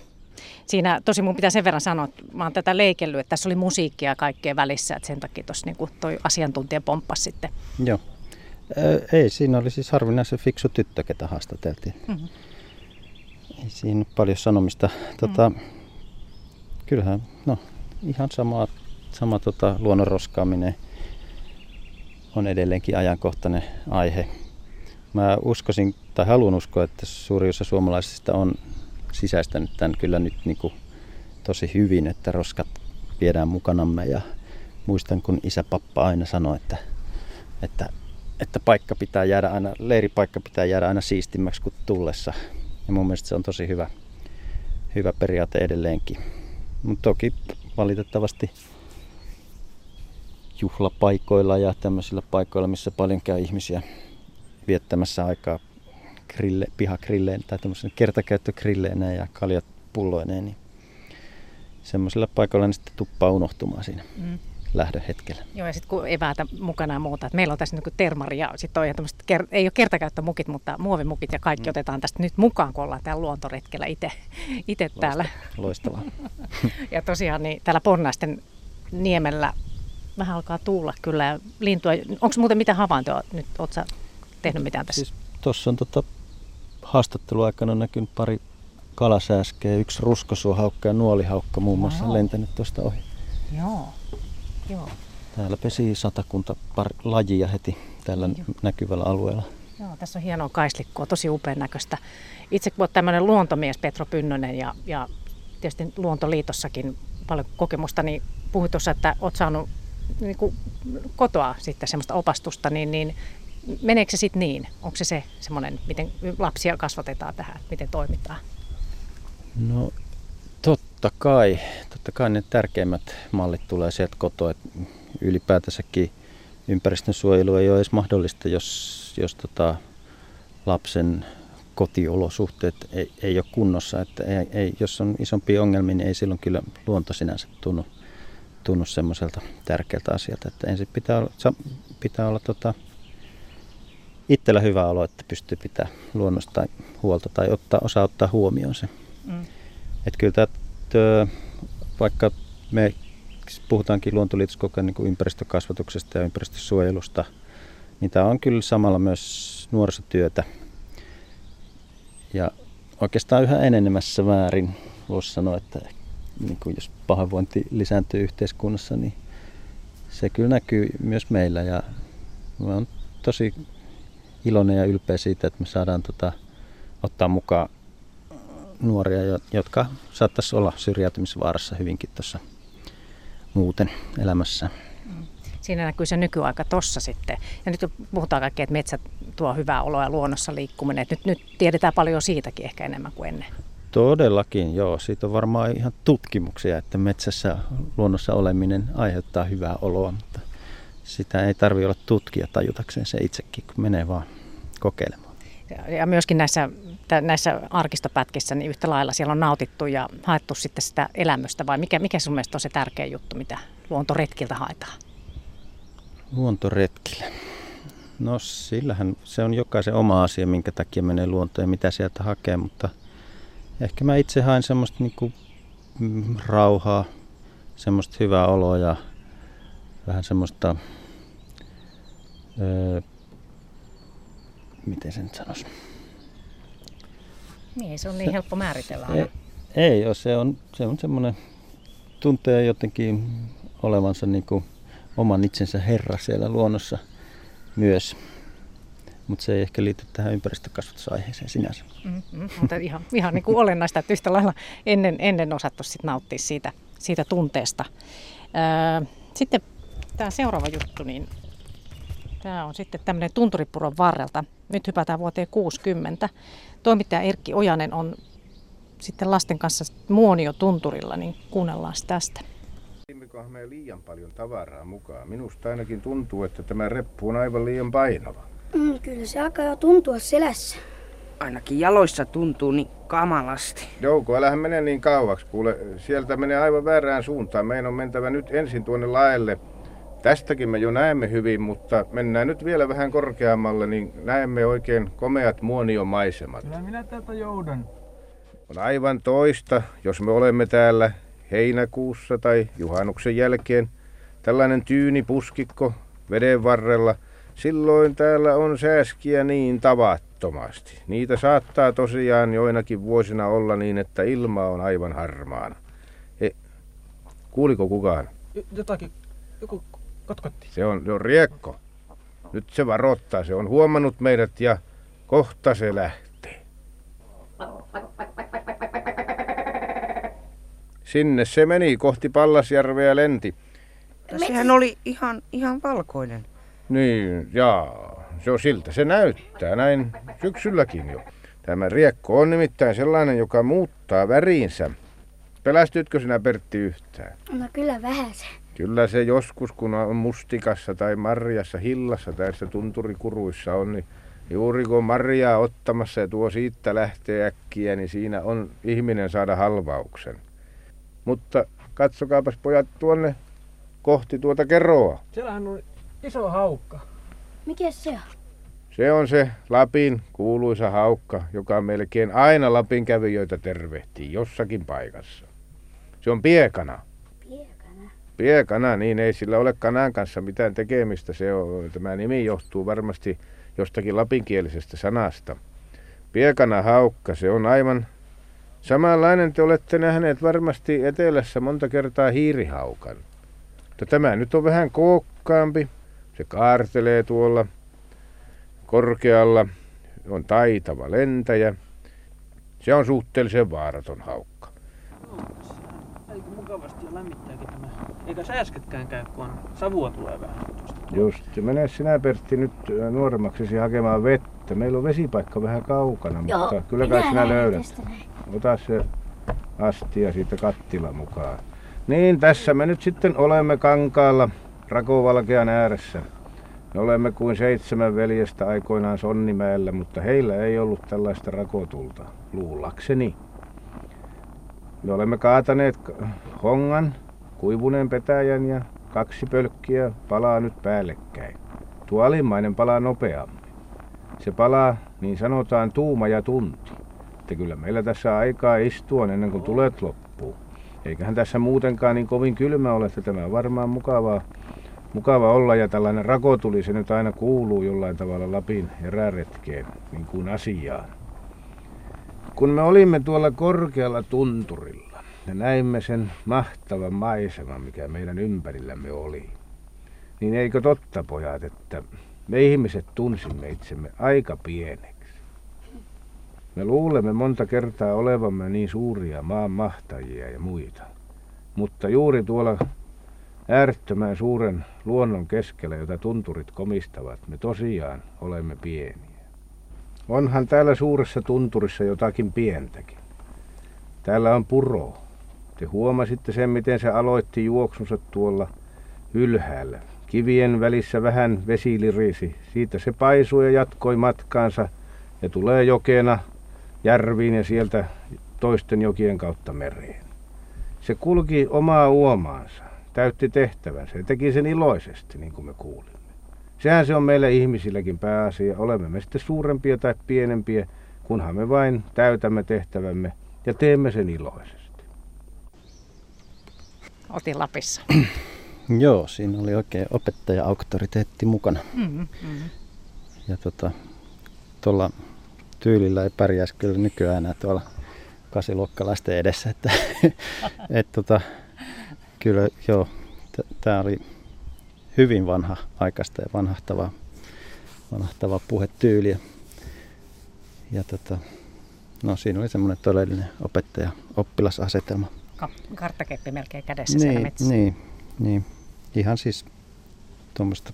Siinä tosi mun pitää sen verran sanoa, että mä oon tätä leikellyt, että tässä oli musiikkia ja kaikkea välissä, että sen takia tuossa niin toi asiantuntija pomppasi sitten. Joo. Ei, siinä oli siis harvinaisen fiksu tyttö, ketä haastateltiin. Mm-hmm. Ei siinä ole paljon sanomista. Tota, mm. Kyllähän, no ihan sama, sama tota, luonnon roskaaminen on edelleenkin ajankohtainen aihe. Mä uskoisin, tai haluan uskoa, että suuri osa suomalaisista on sisäistänyt tämän kyllä nyt niin kuin tosi hyvin, että roskat viedään mukanamme. Ja muistan, kun isä pappa aina sanoi, että, että, että paikka pitää jäädä aina, leiripaikka pitää jäädä aina siistimmäksi kuin tullessa. Ja mun mielestä se on tosi hyvä, hyvä periaate edelleenkin. Mutta toki valitettavasti juhlapaikoilla ja tämmöisillä paikoilla, missä paljon käy ihmisiä viettämässä aikaa grille, pihagrilleen tai tämmöisen kertakäyttögrilleineen ja kaljat pulloineen, niin semmoisilla paikoilla ne sitten tuppaa unohtumaan siinä mm. lähdön hetkellä. Joo, ja sitten kun eväitä mukana ja muuta, että meillä on tässä niin termari ja sitten on ker- ei ole kertakäyttömukit, mutta muovimukit ja kaikki mm. otetaan tästä nyt mukaan, kun ollaan täällä luontoretkellä itse täällä. Loistavaa. (laughs) ja tosiaan niin täällä Pornaisten niemellä vähän alkaa tuulla kyllä lintua. Onko muuten mitä havaintoa nyt? Oletko tehnyt mitään tässä? Siis Tuossa on tota, haastatteluaikana näkynyt pari kalasääskeä, yksi ruskosuohaukka ja nuolihaukka muun muassa no, lentänyt tuosta ohi. Joo. joo. Täällä pesi satakunta par lajia heti tällä joo. näkyvällä alueella. Joo, tässä on hienoa kaislikkua, tosi upean näköistä. Itse kun olet tämmöinen luontomies Petro Pynnönen ja, ja tietysti Luontoliitossakin paljon kokemusta, niin puhuit tuossa, että olet saanut niin kuin kotoa sitten semmoista opastusta, niin, niin meneekö se sitten niin? Onko se se semmoinen, miten lapsia kasvatetaan tähän, miten toimitaan? No totta kai. Totta kai ne tärkeimmät mallit tulee sieltä kotoa. Että ylipäätänsäkin ympäristönsuojelu ei ole edes mahdollista, jos, jos tota, lapsen kotiolosuhteet ei, ei ole kunnossa. Että ei, ei, jos on isompia ongelmia, niin ei silloin kyllä luonto sinänsä tunnu, tunnu semmoiselta tärkeältä asialta. Että ensin pitää olla, pitää olla tota, itsellä hyvä olo, että pystyy pitää luonnosta huolta tai ottaa, osaa ottaa huomioon se. Mm. Että kyllä tämä, vaikka me puhutaankin luontoliitossa koko ajan niin ympäristökasvatuksesta ja ympäristösuojelusta, niin tämä on kyllä samalla myös nuorisotyötä. Ja oikeastaan yhä enenemässä määrin voisi sanoa, että niin kuin jos pahoinvointi lisääntyy yhteiskunnassa, niin se kyllä näkyy myös meillä. Ja on tosi iloinen ja ylpeä siitä, että me saadaan tota, ottaa mukaan nuoria, jotka saattaisi olla syrjäytymisvaarassa hyvinkin tuossa muuten elämässä. Siinä näkyy se nykyaika tossa sitten. Ja nyt puhutaan kaikki, että metsät tuo hyvää oloa ja luonnossa liikkuminen. nyt, nyt tiedetään paljon siitäkin ehkä enemmän kuin ennen. Todellakin, joo. Siitä on varmaan ihan tutkimuksia, että metsässä luonnossa oleminen aiheuttaa hyvää oloa, sitä ei tarvitse olla tutkija tajutakseen se itsekin, kun menee vaan kokeilemaan. Ja myöskin näissä, näissä arkistopätkissä niin yhtä lailla siellä on nautittu ja haettu sitten sitä elämystä, vai mikä, mikä sun mielestä on se tärkeä juttu, mitä luontoretkiltä haetaan? Luontoretkille. No sillähän se on jokaisen oma asia, minkä takia menee luontoon ja mitä sieltä hakee, mutta ehkä mä itse haen semmoista niinku rauhaa, semmoista hyvää oloa ja vähän semmoista, öö, miten sen sanoisi? Niin, se on niin helppo määritellä aina. Ei, ei ole, se on, se on semmoinen, tuntee jotenkin olevansa niin kuin oman itsensä herra siellä luonnossa myös. Mutta se ei ehkä liity tähän ympäristökasvatusaiheeseen sinänsä. Mm-hmm, mutta ihan, ihan niin kuin olennaista, että yhtä lailla ennen, ennen osattu sit nauttia siitä, siitä tunteesta. Öö, sitten tämä seuraava juttu, niin tämä on sitten tämmöinen Tunturipuron varrelta. Nyt hypätään vuoteen 60. Toimittaja Erkki Ojanen on sitten lasten kanssa Muonio Tunturilla, niin kuunnellaan tästä. Viimekohan me liian paljon tavaraa mukaan. Minusta ainakin tuntuu, että tämä reppu on aivan liian painava. Mm, kyllä se alkaa jo tuntua selässä. Ainakin jaloissa tuntuu niin kamalasti. Jouko, älähän mene niin kauaksi. Kuule, sieltä menee aivan väärään suuntaan. Meidän on mentävä nyt ensin tuonne laelle. Tästäkin me jo näemme hyvin, mutta mennään nyt vielä vähän korkeammalle, niin näemme oikein komeat muoniomaisemat. Kyllä minä tätä joudan. On aivan toista, jos me olemme täällä heinäkuussa tai juhannuksen jälkeen. Tällainen tyyni puskikko veden varrella. Silloin täällä on sääskiä niin tavattomasti. Niitä saattaa tosiaan joinakin vuosina olla niin, että ilma on aivan harmaana. He, kuuliko kukaan? Jotakin, joku kotkotti. Se on, se on riekko. Nyt se varoittaa. Se on huomannut meidät ja kohta se lähtee. Sinne se meni kohti Pallasjärveä lenti. Sehän oli ihan, ihan valkoinen. Niin, jaa. Se on siltä se näyttää näin syksylläkin jo. Tämä riekko on nimittäin sellainen, joka muuttaa väriinsä. Pelästytkö sinä Pertti yhtään? No kyllä vähän se. Kyllä se joskus, kun on mustikassa tai marjassa, hillassa tai tunturikuruissa on, niin juuri kun marjaa ottamassa ja tuo siitä lähtee äkkiä, niin siinä on ihminen saada halvauksen. Mutta katsokaapas pojat tuonne kohti tuota keroa. Siellähän on iso haukka. Mikä se on? Se on se Lapin kuuluisa haukka, joka melkein aina Lapin kävijöitä tervehtii jossakin paikassa. Se on piekana. Piekana? Niin ei sillä ole kanan kanssa mitään tekemistä. Se on, tämä nimi johtuu varmasti jostakin lapinkielisestä sanasta. Piekana haukka, se on aivan samanlainen. Te olette nähneet varmasti etelässä monta kertaa hiirihaukan. Mutta tämä nyt on vähän kookkaampi. Se kaartelee tuolla korkealla, on taitava lentäjä. Se on suhteellisen vaaraton haukka. Aika mukavasti ja lämmittääkin Eikä sääsketkään käy, kun savua tulee vähän. Just. Mene sinä Pertti nyt nuoremmaksesi hakemaan vettä. Meillä on vesipaikka vähän kaukana, Joo, mutta kyllä kai sinä löydät. Ota se astia siitä kattila mukaan. Niin, tässä me nyt sitten olemme kankaalla Rakovalkean ääressä. Me olemme kuin seitsemän veljestä aikoinaan Sonnimäellä, mutta heillä ei ollut tällaista rakotulta, luullakseni. Me olemme kaataneet hongan, kuivuneen petäjän ja kaksi pölkkiä palaa nyt päällekkäin. Tuo alimmainen palaa nopeammin. Se palaa, niin sanotaan, tuuma ja tunti. Että kyllä meillä tässä aikaa istua ennen kuin tulet loppuu. Eiköhän tässä muutenkaan niin kovin kylmä ole, että tämä on varmaan mukavaa, mukava olla. Ja tällainen rakotuli, se nyt aina kuuluu jollain tavalla Lapin eräretkeen, niin kuin asiaan. Kun me olimme tuolla korkealla tunturilla ja näimme sen mahtavan maiseman, mikä meidän ympärillämme oli, niin eikö totta pojat, että me ihmiset tunsimme itsemme aika pieneksi. Me luulemme monta kertaa olevamme niin suuria maan mahtajia ja muita. Mutta juuri tuolla äärettömän suuren luonnon keskellä, jota tunturit komistavat, me tosiaan olemme pieniä. Onhan täällä suuressa tunturissa jotakin pientäkin. Täällä on puro. Te huomasitte sen, miten se aloitti juoksunsa tuolla ylhäällä. Kivien välissä vähän vesilirisi. Siitä se paisui ja jatkoi matkaansa ja tulee jokena järviin ja sieltä toisten jokien kautta mereen. Se kulki omaa uomaansa, täytti tehtävänsä ja teki sen iloisesti, niin kuin me kuulimme. Sehän se on meille ihmisilläkin pääasia, olemme me sitten suurempia tai pienempiä, kunhan me vain täytämme tehtävämme ja teemme sen iloisesti. Otin Lapissa. (clears throat) Joo, siinä oli oikein opettaja-auktoriteetti mukana. Mm-hmm. mm-hmm. Ja tota, tuolla tyylillä ei pärjäisi kyllä nykyään enää tuolla kasiluokkalaisten edessä. Että, (laughs) et, tota, kyllä joo, tämä oli hyvin vanha aikaista ja vanhahtava, vanhahtava puhetyyli. Ja, ja tota, no, siinä oli semmoinen todellinen opettaja-oppilasasetelma. Karttakeppi melkein kädessä niin, metsissä. Niin, niin, ihan siis tuommoista,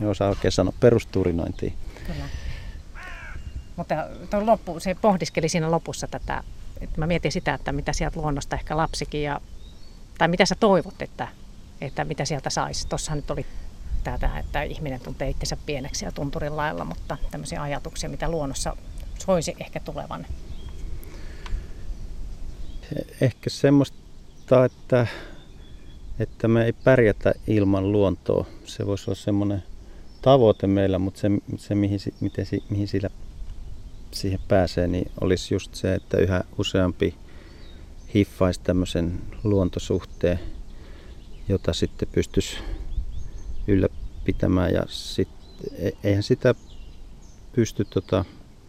en osaa oikein sanoa, perusturinointia. Kyllä. Mutta tuo loppu, se pohdiskeli siinä lopussa tätä, että mä mietin sitä, että mitä sieltä luonnosta ehkä lapsikin, ja, tai mitä sä toivot, että, että mitä sieltä saisi. Tuossahan nyt oli tätä, että ihminen tuntee itsensä pieneksi ja tunturin lailla, mutta tämmöisiä ajatuksia, mitä luonnossa soisi ehkä tulevan. Ehkä semmoista, että, että me ei pärjätä ilman luontoa. Se voisi olla semmoinen tavoite meillä, mutta se, se mihin, miten, mihin sillä siihen pääsee, niin olisi just se, että yhä useampi hiffaisi tämmöisen luontosuhteen, jota sitten pystyisi ylläpitämään ja sit, e, eihän sitä pysty tota,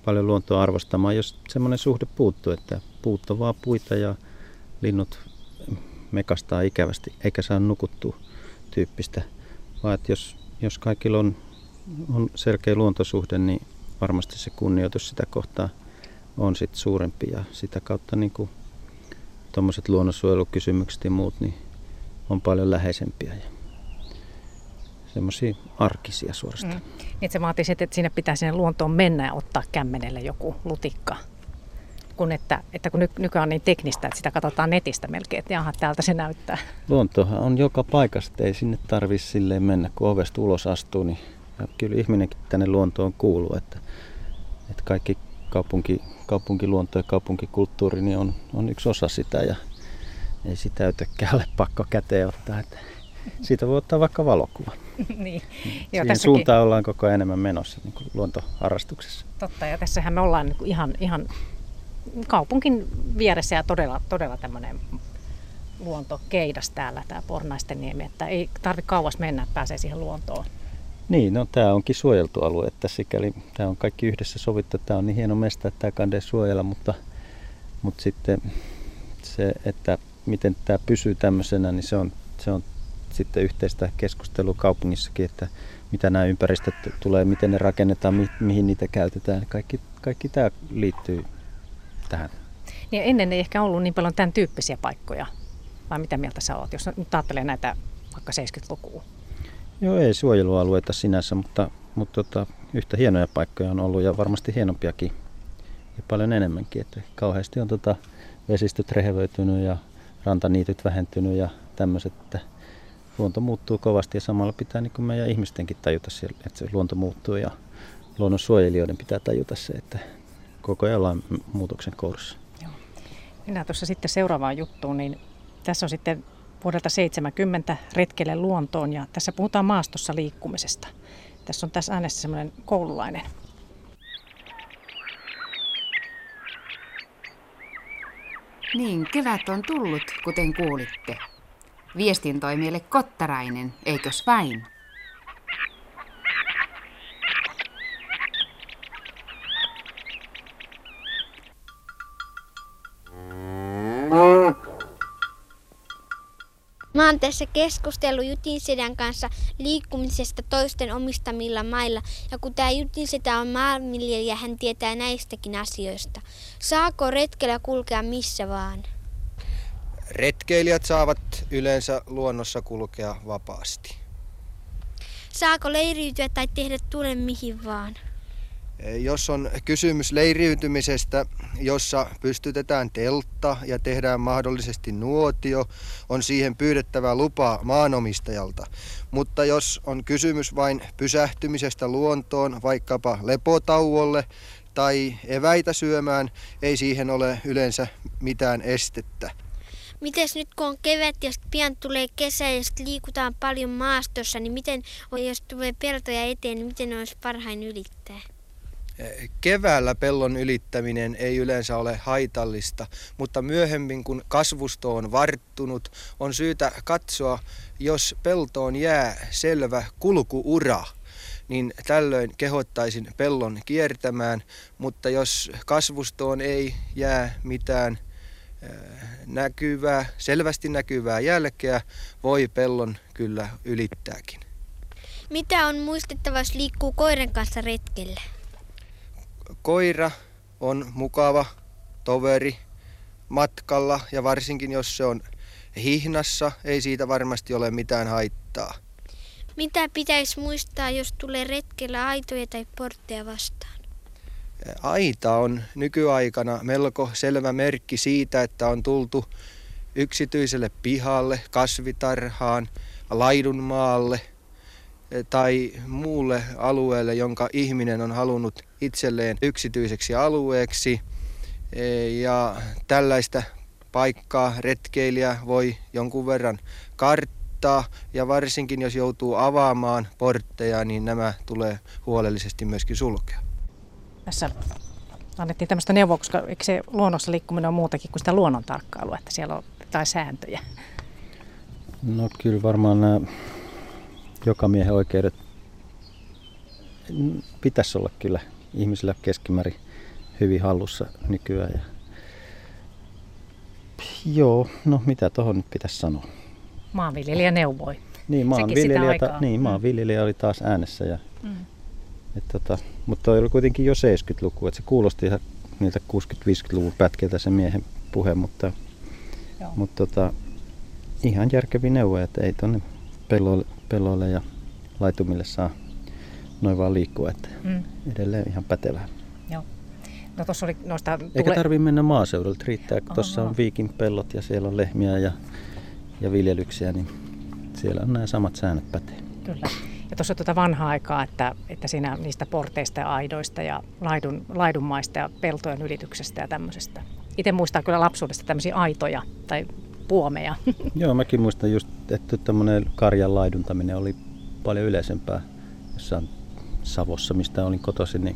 paljon luontoa arvostamaan, jos semmoinen suhde puuttuu, että puut on vaan puita ja linnut mekastaa ikävästi eikä saa nukuttua tyyppistä, vaan että jos, jos kaikilla on, on selkeä luontosuhde, niin varmasti se kunnioitus sitä kohtaa on sit suurempi ja sitä kautta niin tuommoiset luonnonsuojelukysymykset ja muut niin on paljon läheisempiä ja semmoisia arkisia suorastaan. Mm. Niin se vaatii sitten, että sinne pitää sinne luontoon mennä ja ottaa kämmenelle joku lutikka. Kun että, että kun ny, nykyään on niin teknistä, että sitä katsotaan netistä melkein, että jaha, täältä se näyttää. Luontohan on joka paikassa, ei sinne tarvitse silleen mennä, kun ovesta ulos astuu, niin ja kyllä ihminenkin tänne luontoon kuuluu, että, että kaikki kaupunki, kaupunkiluonto ja kaupunkikulttuuri niin on, on yksi osa sitä ja ei sitä yhtäkään ole pakko käteen ottaa. Että siitä voi ottaa vaikka valokuva. (laughs) niin. Siihen Joo, tässäkin... suuntaan ollaan koko ajan enemmän menossa niin kuin luontoharrastuksessa. Totta, ja tässähän me ollaan niin kuin ihan, ihan kaupunkin vieressä ja todella, todella tämmöinen luontokeidas täällä, tämä Pornaisten niemi, että ei tarvitse kauas mennä, että pääsee siihen luontoon. Niin, no tämä onkin suojeltu alue, että sikäli tämä on kaikki yhdessä sovittu. Tämä on niin hieno mesta, että tämä kande suojella, mutta, mutta sitten se, että miten tämä pysyy tämmöisenä, niin se on, se on sitten yhteistä keskustelua kaupungissakin, että mitä nämä ympäristöt tulee, miten ne rakennetaan, mi, mihin niitä käytetään. Kaikki, kaikki tämä liittyy tähän. Niin ennen ei ehkä ollut niin paljon tämän tyyppisiä paikkoja, vai mitä mieltä sä oot, jos nyt ajattelee näitä vaikka 70-lukua? Joo, ei suojelualueita sinänsä, mutta, mutta tota, yhtä hienoja paikkoja on ollut ja varmasti hienompiakin ja paljon enemmänkin. Että kauheasti on tota, vesistöt rehevöitynyt ja rantaniityt vähentynyt ja tämmöiset, että luonto muuttuu kovasti ja samalla pitää niin kuin meidän ihmistenkin tajuta, että se luonto muuttuu ja luonnon suojelijoiden pitää tajuta se, että koko ajan ollaan muutoksen kourussa. Mennään tuossa sitten seuraavaan juttuun, niin tässä on sitten vuodelta 70 retkelle luontoon ja tässä puhutaan maastossa liikkumisesta. Tässä on tässä äänessä semmoinen koululainen. Niin, kevät on tullut, kuten kuulitte. Viestin toi meille Kottarainen, eikös vain? Mä oon tässä keskustellut Jutinsedän kanssa liikkumisesta toisten omistamilla mailla. Ja kun tää Jutinsedä on maanviljelijä, hän tietää näistäkin asioista. Saako retkellä kulkea missä vaan? Retkeilijät saavat yleensä luonnossa kulkea vapaasti. Saako leiriytyä tai tehdä tule mihin vaan? Jos on kysymys leiriytymisestä, jossa pystytetään teltta ja tehdään mahdollisesti nuotio, on siihen pyydettävä lupa maanomistajalta. Mutta jos on kysymys vain pysähtymisestä luontoon, vaikkapa lepotauolle tai eväitä syömään, ei siihen ole yleensä mitään estettä. Mites nyt kun on kevät ja pian tulee kesä ja liikutaan paljon maastossa, niin miten, jos tulee peltoja eteen, niin miten olisi parhain ylittää? Keväällä pellon ylittäminen ei yleensä ole haitallista, mutta myöhemmin kun kasvusto on varttunut, on syytä katsoa, jos peltoon jää selvä kulkuura, niin tällöin kehottaisin pellon kiertämään, mutta jos kasvustoon ei jää mitään näkyvää, selvästi näkyvää jälkeä, voi pellon kyllä ylittääkin. Mitä on muistettava, jos liikkuu koiran kanssa retkellä? Koira on mukava toveri matkalla ja varsinkin jos se on hihnassa, ei siitä varmasti ole mitään haittaa. Mitä pitäisi muistaa, jos tulee retkellä aitoja tai portteja vastaan? Aita on nykyaikana melko selvä merkki siitä, että on tultu yksityiselle pihalle, kasvitarhaan, laidunmaalle tai muulle alueelle, jonka ihminen on halunnut itselleen yksityiseksi alueeksi. Ja tällaista paikkaa retkeilijä voi jonkun verran karttaa ja varsinkin jos joutuu avaamaan portteja, niin nämä tulee huolellisesti myöskin sulkea. Tässä annettiin tämmöistä neuvoa, koska eikö se luonnossa liikkuminen on muutakin kuin sitä luonnon tarkkailua, että siellä on jotain sääntöjä? No kyllä varmaan nämä joka miehen oikeudet pitäisi olla kyllä ihmisillä keskimäärin hyvin hallussa nykyään. Ja... Joo, no mitä tuohon nyt pitäisi sanoa? Maanviljelijä neuvoi. Niin, maanviljelijä, ta, niin, mm. maanviljelijä oli taas äänessä. Ja, mm. et tota, mutta toi oli kuitenkin jo 70-luku, että se kuulosti ihan niiltä 60-50-luvun pätkiltä se miehen puhe, mutta, mutta tota, ihan järkeviä neuvoja, että ei tuonne pelloille, pelloille ja laitumille saa noin vaan liikkua, että mm. edelleen ihan pätevää. Joo. No tuossa oli noista... Tule... Eikä tarvitse mennä maaseudulta, riittää, kun tuossa on viikin pellot ja siellä on lehmiä ja, ja viljelyksiä, niin siellä on nämä samat säännöt pätee. Kyllä. Ja tuossa on tuota vanhaa aikaa, että, että siinä niistä porteista ja aidoista ja laidun, laidunmaista ja peltojen ylityksestä ja tämmöisestä. Itse muistan kyllä lapsuudesta tämmöisiä aitoja tai puomeja. (laughs) Joo, mäkin muistan just, että tämmöinen karjan laiduntaminen oli paljon yleisempää jossain Savossa, mistä olin kotoisin, niin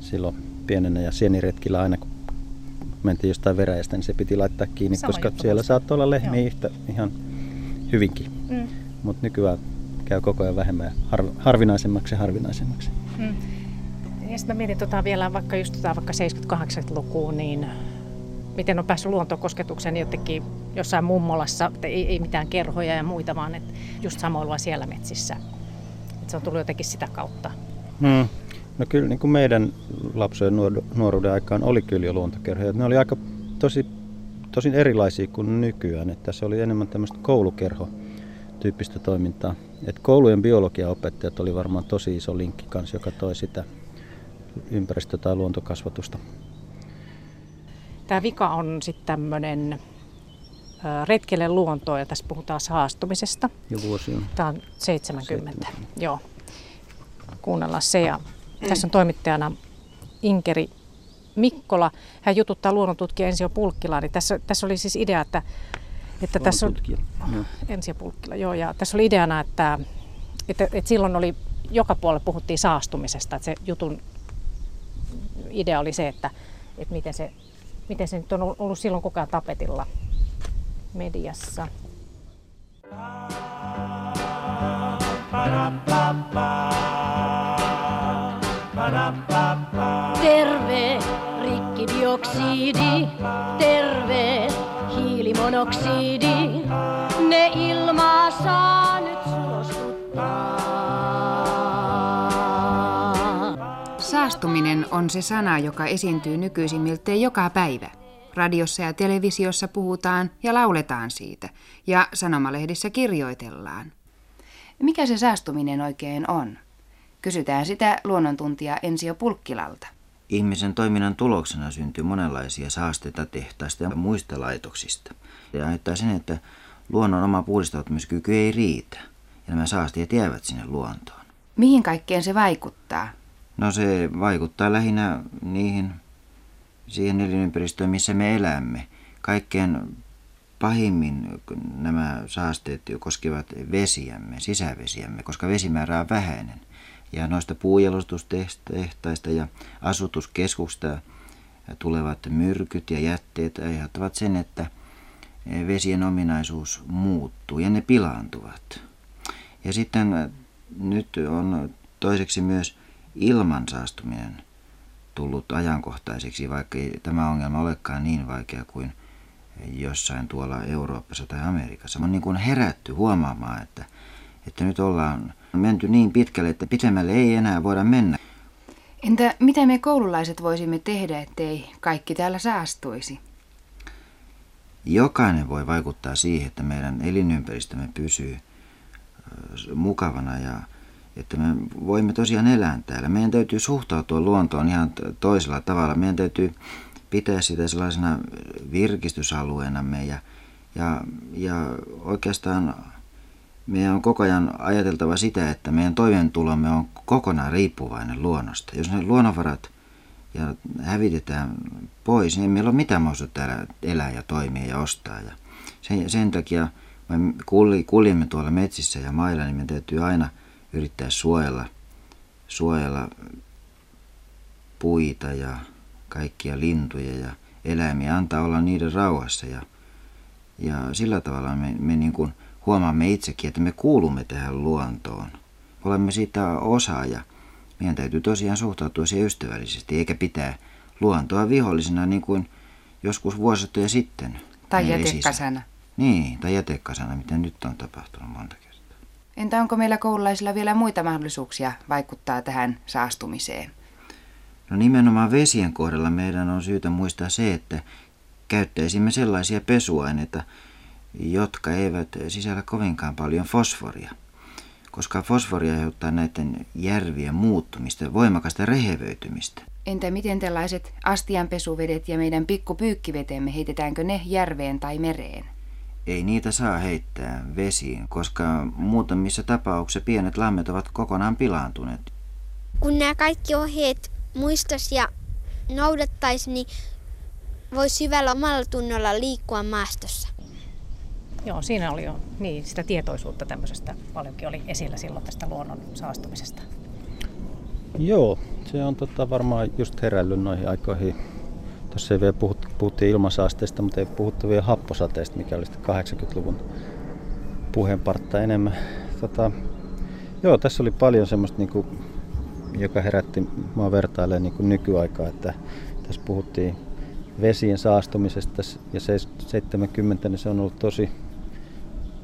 silloin pienenä ja sieniretkillä aina kun mentiin jostain veräjästä, niin se piti laittaa kiinni, Sama koska siellä musta. saattoi olla lehmiä yhtä ihan hyvinkin. Mm. Mutta nykyään käy koko ajan vähemmän har, harvinaisemmaksi ja harvinaisemmaksi. Mm. Ja sitten mä mietin tota vielä vaikka just tota, vaikka 70-80-lukuun, niin miten on päässyt luontokosketukseen jotenkin jossain mummolassa, että ei, ei mitään kerhoja ja muita, vaan että just samoilla siellä metsissä. Että se on tullut jotenkin sitä kautta. Hmm. No kyllä niin kuin meidän lapsuuden nuoruuden aikaan oli kyllä jo luontokerhoja. Ne oli aika tosi, tosin erilaisia kuin nykyään. Että se oli enemmän tämmöistä koulukerho tyyppistä toimintaa. Et koulujen biologiaopettajat oli varmaan tosi iso linkki kanssa, joka toi sitä ympäristö- tai luontokasvatusta Tämä vika on sitten tämmöinen retkelle luontoon ja tässä puhutaan saastumisesta. Jo vuosi on. Tämä on 70. 70. Joo. Kuunnellaan se. Ja tässä on toimittajana Inkeri Mikkola. Hän jututtaa luonnontutkija Ensio Pulkkilaa. Niin tässä, tässä oli siis idea, että, että tässä on... Ensio Pulkkila, joo. Ja tässä oli ideana, että, että, että silloin oli joka puolella puhuttiin saastumisesta. Että se jutun idea oli se, että, että miten se miten se nyt on ollut silloin koko ajan tapetilla mediassa. Terve rikkidioksidi, terve hiilimonoksidi, ne ilmaa saa nyt Saastuminen on se sana, joka esiintyy nykyisin miltei joka päivä. Radiossa ja televisiossa puhutaan ja lauletaan siitä, ja sanomalehdissä kirjoitellaan. Mikä se saastuminen oikein on? Kysytään sitä luonnontuntija Ensio Pulkkilalta. Ihmisen toiminnan tuloksena syntyy monenlaisia saasteita tehtaista ja muista laitoksista. Ja näyttää sen, että luonnon oma puhdistautumiskyky ei riitä. Ja nämä saasteet jäävät sinne luontoon. Mihin kaikkeen se vaikuttaa? No se vaikuttaa lähinnä niihin, siihen elinympäristöön, missä me elämme. Kaikkein pahimmin nämä saasteet koskevat vesiämme, sisävesiämme, koska vesimäärä on vähäinen. Ja noista puujalostustehtaista ja asutuskeskuksista tulevat myrkyt ja jätteet aiheuttavat sen, että vesien ominaisuus muuttuu ja ne pilaantuvat. Ja sitten nyt on toiseksi myös ilman saastuminen tullut ajankohtaiseksi, vaikka ei tämä ongelma olekaan niin vaikea kuin jossain tuolla Euroopassa tai Amerikassa. On niin kuin herätty huomaamaan, että, että nyt ollaan menty niin pitkälle, että pitemmälle ei enää voida mennä. Entä mitä me koululaiset voisimme tehdä, ettei kaikki täällä saastuisi? Jokainen voi vaikuttaa siihen, että meidän elinympäristömme pysyy mukavana ja että me voimme tosiaan elää täällä. Meidän täytyy suhtautua luontoon ihan toisella tavalla. Meidän täytyy pitää sitä sellaisena virkistysalueenamme ja, ja, ja oikeastaan meidän on koko ajan ajateltava sitä, että meidän toimeentulomme on kokonaan riippuvainen luonnosta. Jos ne luonnonvarat ja hävitetään pois, niin meillä on mitään mahdollisuutta täällä elää ja toimia ja ostaa. Ja sen, sen takia me kuljemme tuolla metsissä ja mailla, niin meidän täytyy aina yrittää suojella, suojella puita ja kaikkia lintuja ja eläimiä, antaa olla niiden rauhassa. Ja, ja sillä tavalla me, me niin kuin huomaamme itsekin, että me kuulumme tähän luontoon. Olemme siitä osa ja meidän täytyy tosiaan suhtautua siihen ystävällisesti, eikä pitää luontoa vihollisena niin kuin joskus vuosittuja sitten. Tai jätekasana. Niin, tai jätekasana, mitä nyt on tapahtunut monta kertaa. Entä onko meillä koululaisilla vielä muita mahdollisuuksia vaikuttaa tähän saastumiseen? No nimenomaan vesien kohdalla meidän on syytä muistaa se, että käyttäisimme sellaisia pesuaineita, jotka eivät sisällä kovinkaan paljon fosforia. Koska fosfori aiheuttaa näiden järvien muuttumista, voimakasta rehevöitymistä. Entä miten tällaiset astianpesuvedet ja meidän pikkupyykkivetemme, heitetäänkö ne järveen tai mereen? Ei niitä saa heittää vesiin, koska muutamissa tapauksissa pienet lammet ovat kokonaan pilaantuneet. Kun nämä kaikki ohjeet muistaisi ja noudattaisi, niin voisi hyvällä omalla tunnolla liikkua maastossa. Joo, siinä oli jo niin, sitä tietoisuutta tämmöisestä paljonkin oli esillä silloin tästä luonnon saastumisesta. Joo, se on tota varmaan just herällyt noihin aikoihin. Tuossa ei vielä puhut, puhuttiin ilmansaasteista, mutta ei puhuttu vielä happosateista, mikä oli sitten 80-luvun puheenpartta enemmän. Tota, joo, tässä oli paljon semmoista, niin kuin, joka herätti mua vertailemaan niin kuin nykyaikaa, että tässä puhuttiin vesien saastumisesta ja 70 niin se on ollut tosi,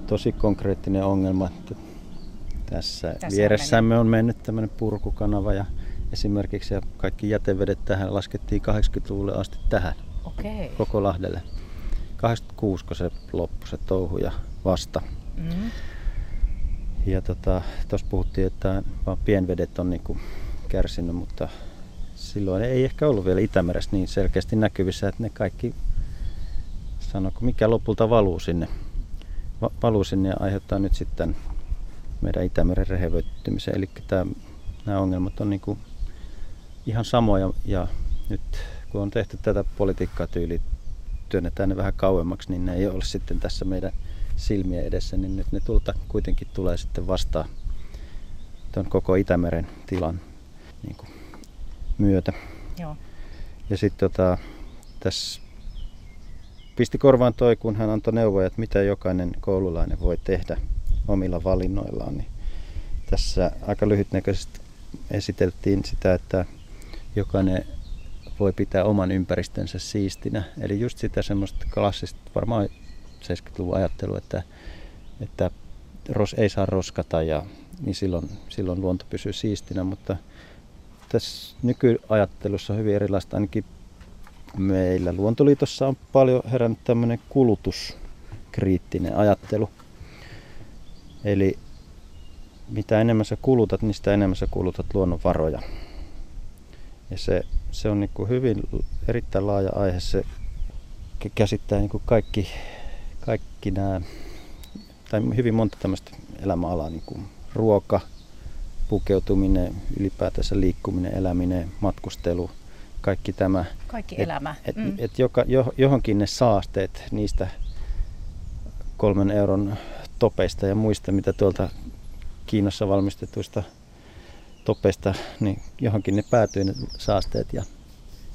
tosi konkreettinen ongelma. Että tässä, tässä vieressämme on mennyt tämmöinen purkukanava ja esimerkiksi ja kaikki jätevedet tähän laskettiin 80-luvulle asti tähän Okei. koko Lahdelle. 86, kun se loppui se touhu ja vasta. Mm-hmm. Ja tuossa tota, puhuttiin, että vaan pienvedet on niinku kärsinyt, mutta silloin ei ehkä ollut vielä Itämerestä niin selkeästi näkyvissä, että ne kaikki, sanoko, mikä lopulta valuu sinne, va- valuu sinne ja aiheuttaa nyt sitten meidän Itämeren rehevöittymisen. Eli tämä, nämä ongelmat on niin kuin ihan samoja ja nyt kun on tehty tätä politiikkaa tyyli, työnnetään ne vähän kauemmaksi, niin ne ei ole sitten tässä meidän silmien edessä, niin nyt ne tulta kuitenkin tulee sitten vastaan tuon koko Itämeren tilan niin kuin myötä. Joo. Ja sitten tota, tässä pisti korvaan toi, kun hän antoi neuvoja, että mitä jokainen koululainen voi tehdä omilla valinnoillaan. Niin tässä aika lyhytnäköisesti esiteltiin sitä, että jokainen voi pitää oman ympäristönsä siistinä. Eli just sitä semmoista klassista, varmaan 70-luvun ajattelua, että, että ros, ei saa roskata ja niin silloin, silloin luonto pysyy siistinä, mutta tässä nykyajattelussa on hyvin erilaista. Ainakin meillä Luontoliitossa on paljon herännyt tämmöinen kulutuskriittinen ajattelu. Eli mitä enemmän sä kulutat, niin sitä enemmän sä kulutat luonnonvaroja. Ja se, se on niin kuin hyvin erittäin laaja aihe. Se käsittää niin kuin kaikki, kaikki nämä, tai hyvin monta tämmöistä elämäalaa, niin kuin ruoka, pukeutuminen, ylipäätänsä liikkuminen, eläminen, matkustelu, kaikki tämä. Kaikki et, elämä. Et, Mm. et joka, jo, johonkin ne saasteet niistä kolmen euron topeista ja muista, mitä tuolta Kiinassa valmistetuista topeista, niin johonkin ne päätyy ne saasteet ja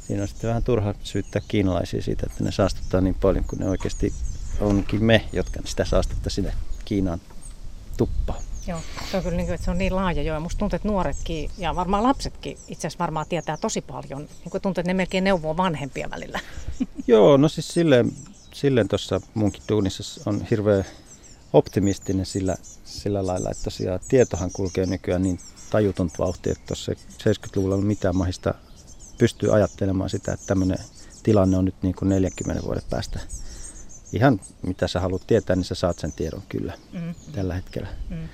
siinä on sitten vähän turha syyttää kiinalaisia siitä, että ne saastuttaa niin paljon, kun ne oikeasti onkin me, jotka sitä saastetta sinne Kiinaan tuppaa. Joo, se on kyllä niin kuin, että se on niin laaja jo. Ja musta tuntuu, että nuoretkin ja varmaan lapsetkin itse asiassa varmaan tietää tosi paljon. Niin kuin tuntuu, että ne melkein neuvoo vanhempia välillä. (laughs) Joo, no siis silleen, silleen tuossa munkin duunissa on hirveän optimistinen sillä, sillä lailla, että tosiaan tietohan kulkee nykyään niin tajuton vauhti, että tuossa 70-luvulla on mitään mahista pystyy ajattelemaan sitä, että tämmöinen tilanne on nyt niin kuin 40 vuoden päästä. Ihan mitä sä haluat tietää, niin sä saat sen tiedon kyllä Mm. tällä hetkellä. Mm.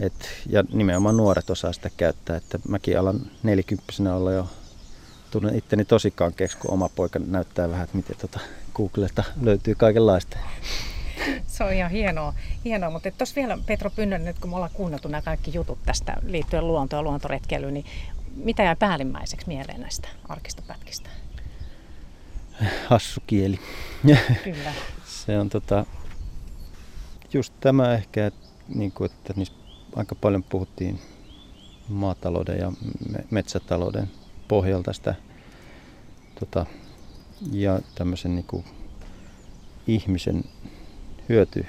Et, ja nimenomaan nuoret osaa sitä käyttää, että mäkin alan nelikymppisenä olla jo, tunnen itteni tosi kankeeksi, kun oma poika näyttää vähän, että miten tuota Googlesta löytyy kaikenlaista. (laughs) Se on ihan hienoa, hienoa. mutta tuossa vielä Petro Pynnönen, nyt kun me ollaan kuunneltu nämä kaikki jutut tästä liittyen luontoon ja luontoretkeilyyn, niin mitä jäi päällimmäiseksi mieleen näistä arkistopätkistä? Hassu kieli. Kyllä. (laughs) Se on tota, just tämä ehkä, että, niin kuin, että niissä aika paljon puhuttiin maatalouden ja me- metsätalouden pohjalta sitä tota, ja tämmöisen niin kuin, ihmisen hyöty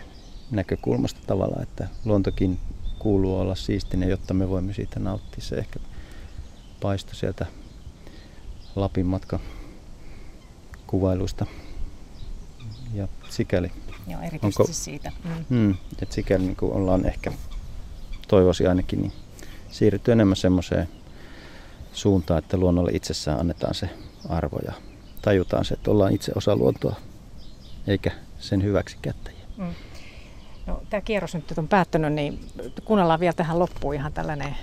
näkökulmasta tavallaan, että luontokin kuuluu olla siistinen, jotta me voimme siitä nauttia. Se ehkä paistoi sieltä Lapin matka kuvailuista. Ja sikäli. Joo, erityisesti siitä. Mm. Mm, että sikäli niin kuin ollaan ehkä, toivoisi ainakin, niin siirrytty enemmän semmoiseen suuntaan, että luonnolle itsessään annetaan se arvo ja tajutaan se, että ollaan itse osa luontoa, eikä sen hyväksi käyttäjiä. Mm. No, tämä kierros nyt on päättynyt, niin kuunnellaan vielä tähän loppuun ihan tällainen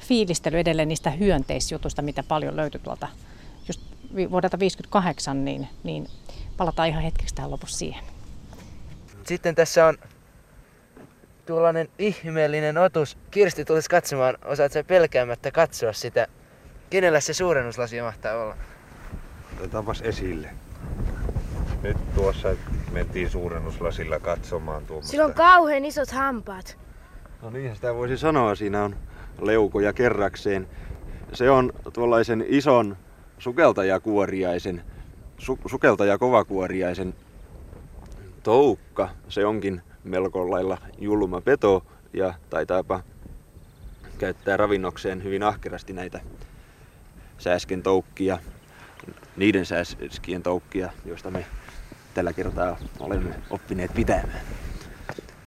fiilistely edelleen niistä hyönteisjutuista, mitä paljon löytyi tuolta just vuodelta 58, niin, niin palataan ihan hetkeksi tähän lopussa siihen. Sitten tässä on tuollainen ihmeellinen otus. Kirsti tulisi katsomaan, osaat sä pelkäämättä katsoa sitä. Kenellä se suurennuslasi mahtaa olla? Otetaanpas esille. Nyt tuossa mentiin suurennuslasilla katsomaan tuommoista. Sillä on kauhean isot hampaat. No niin, sitä voisi sanoa. Siinä on leukoja kerrakseen. Se on tuollaisen ison sukeltajakuoriaisen, su, sukeltajakovakuoriaisen toukka. Se onkin melko lailla julma peto ja taitaapa käyttää ravinnokseen hyvin ahkerasti näitä sääsken toukkia, niiden sääskien toukkia, joista me tällä kertaa olemme oppineet pitämään.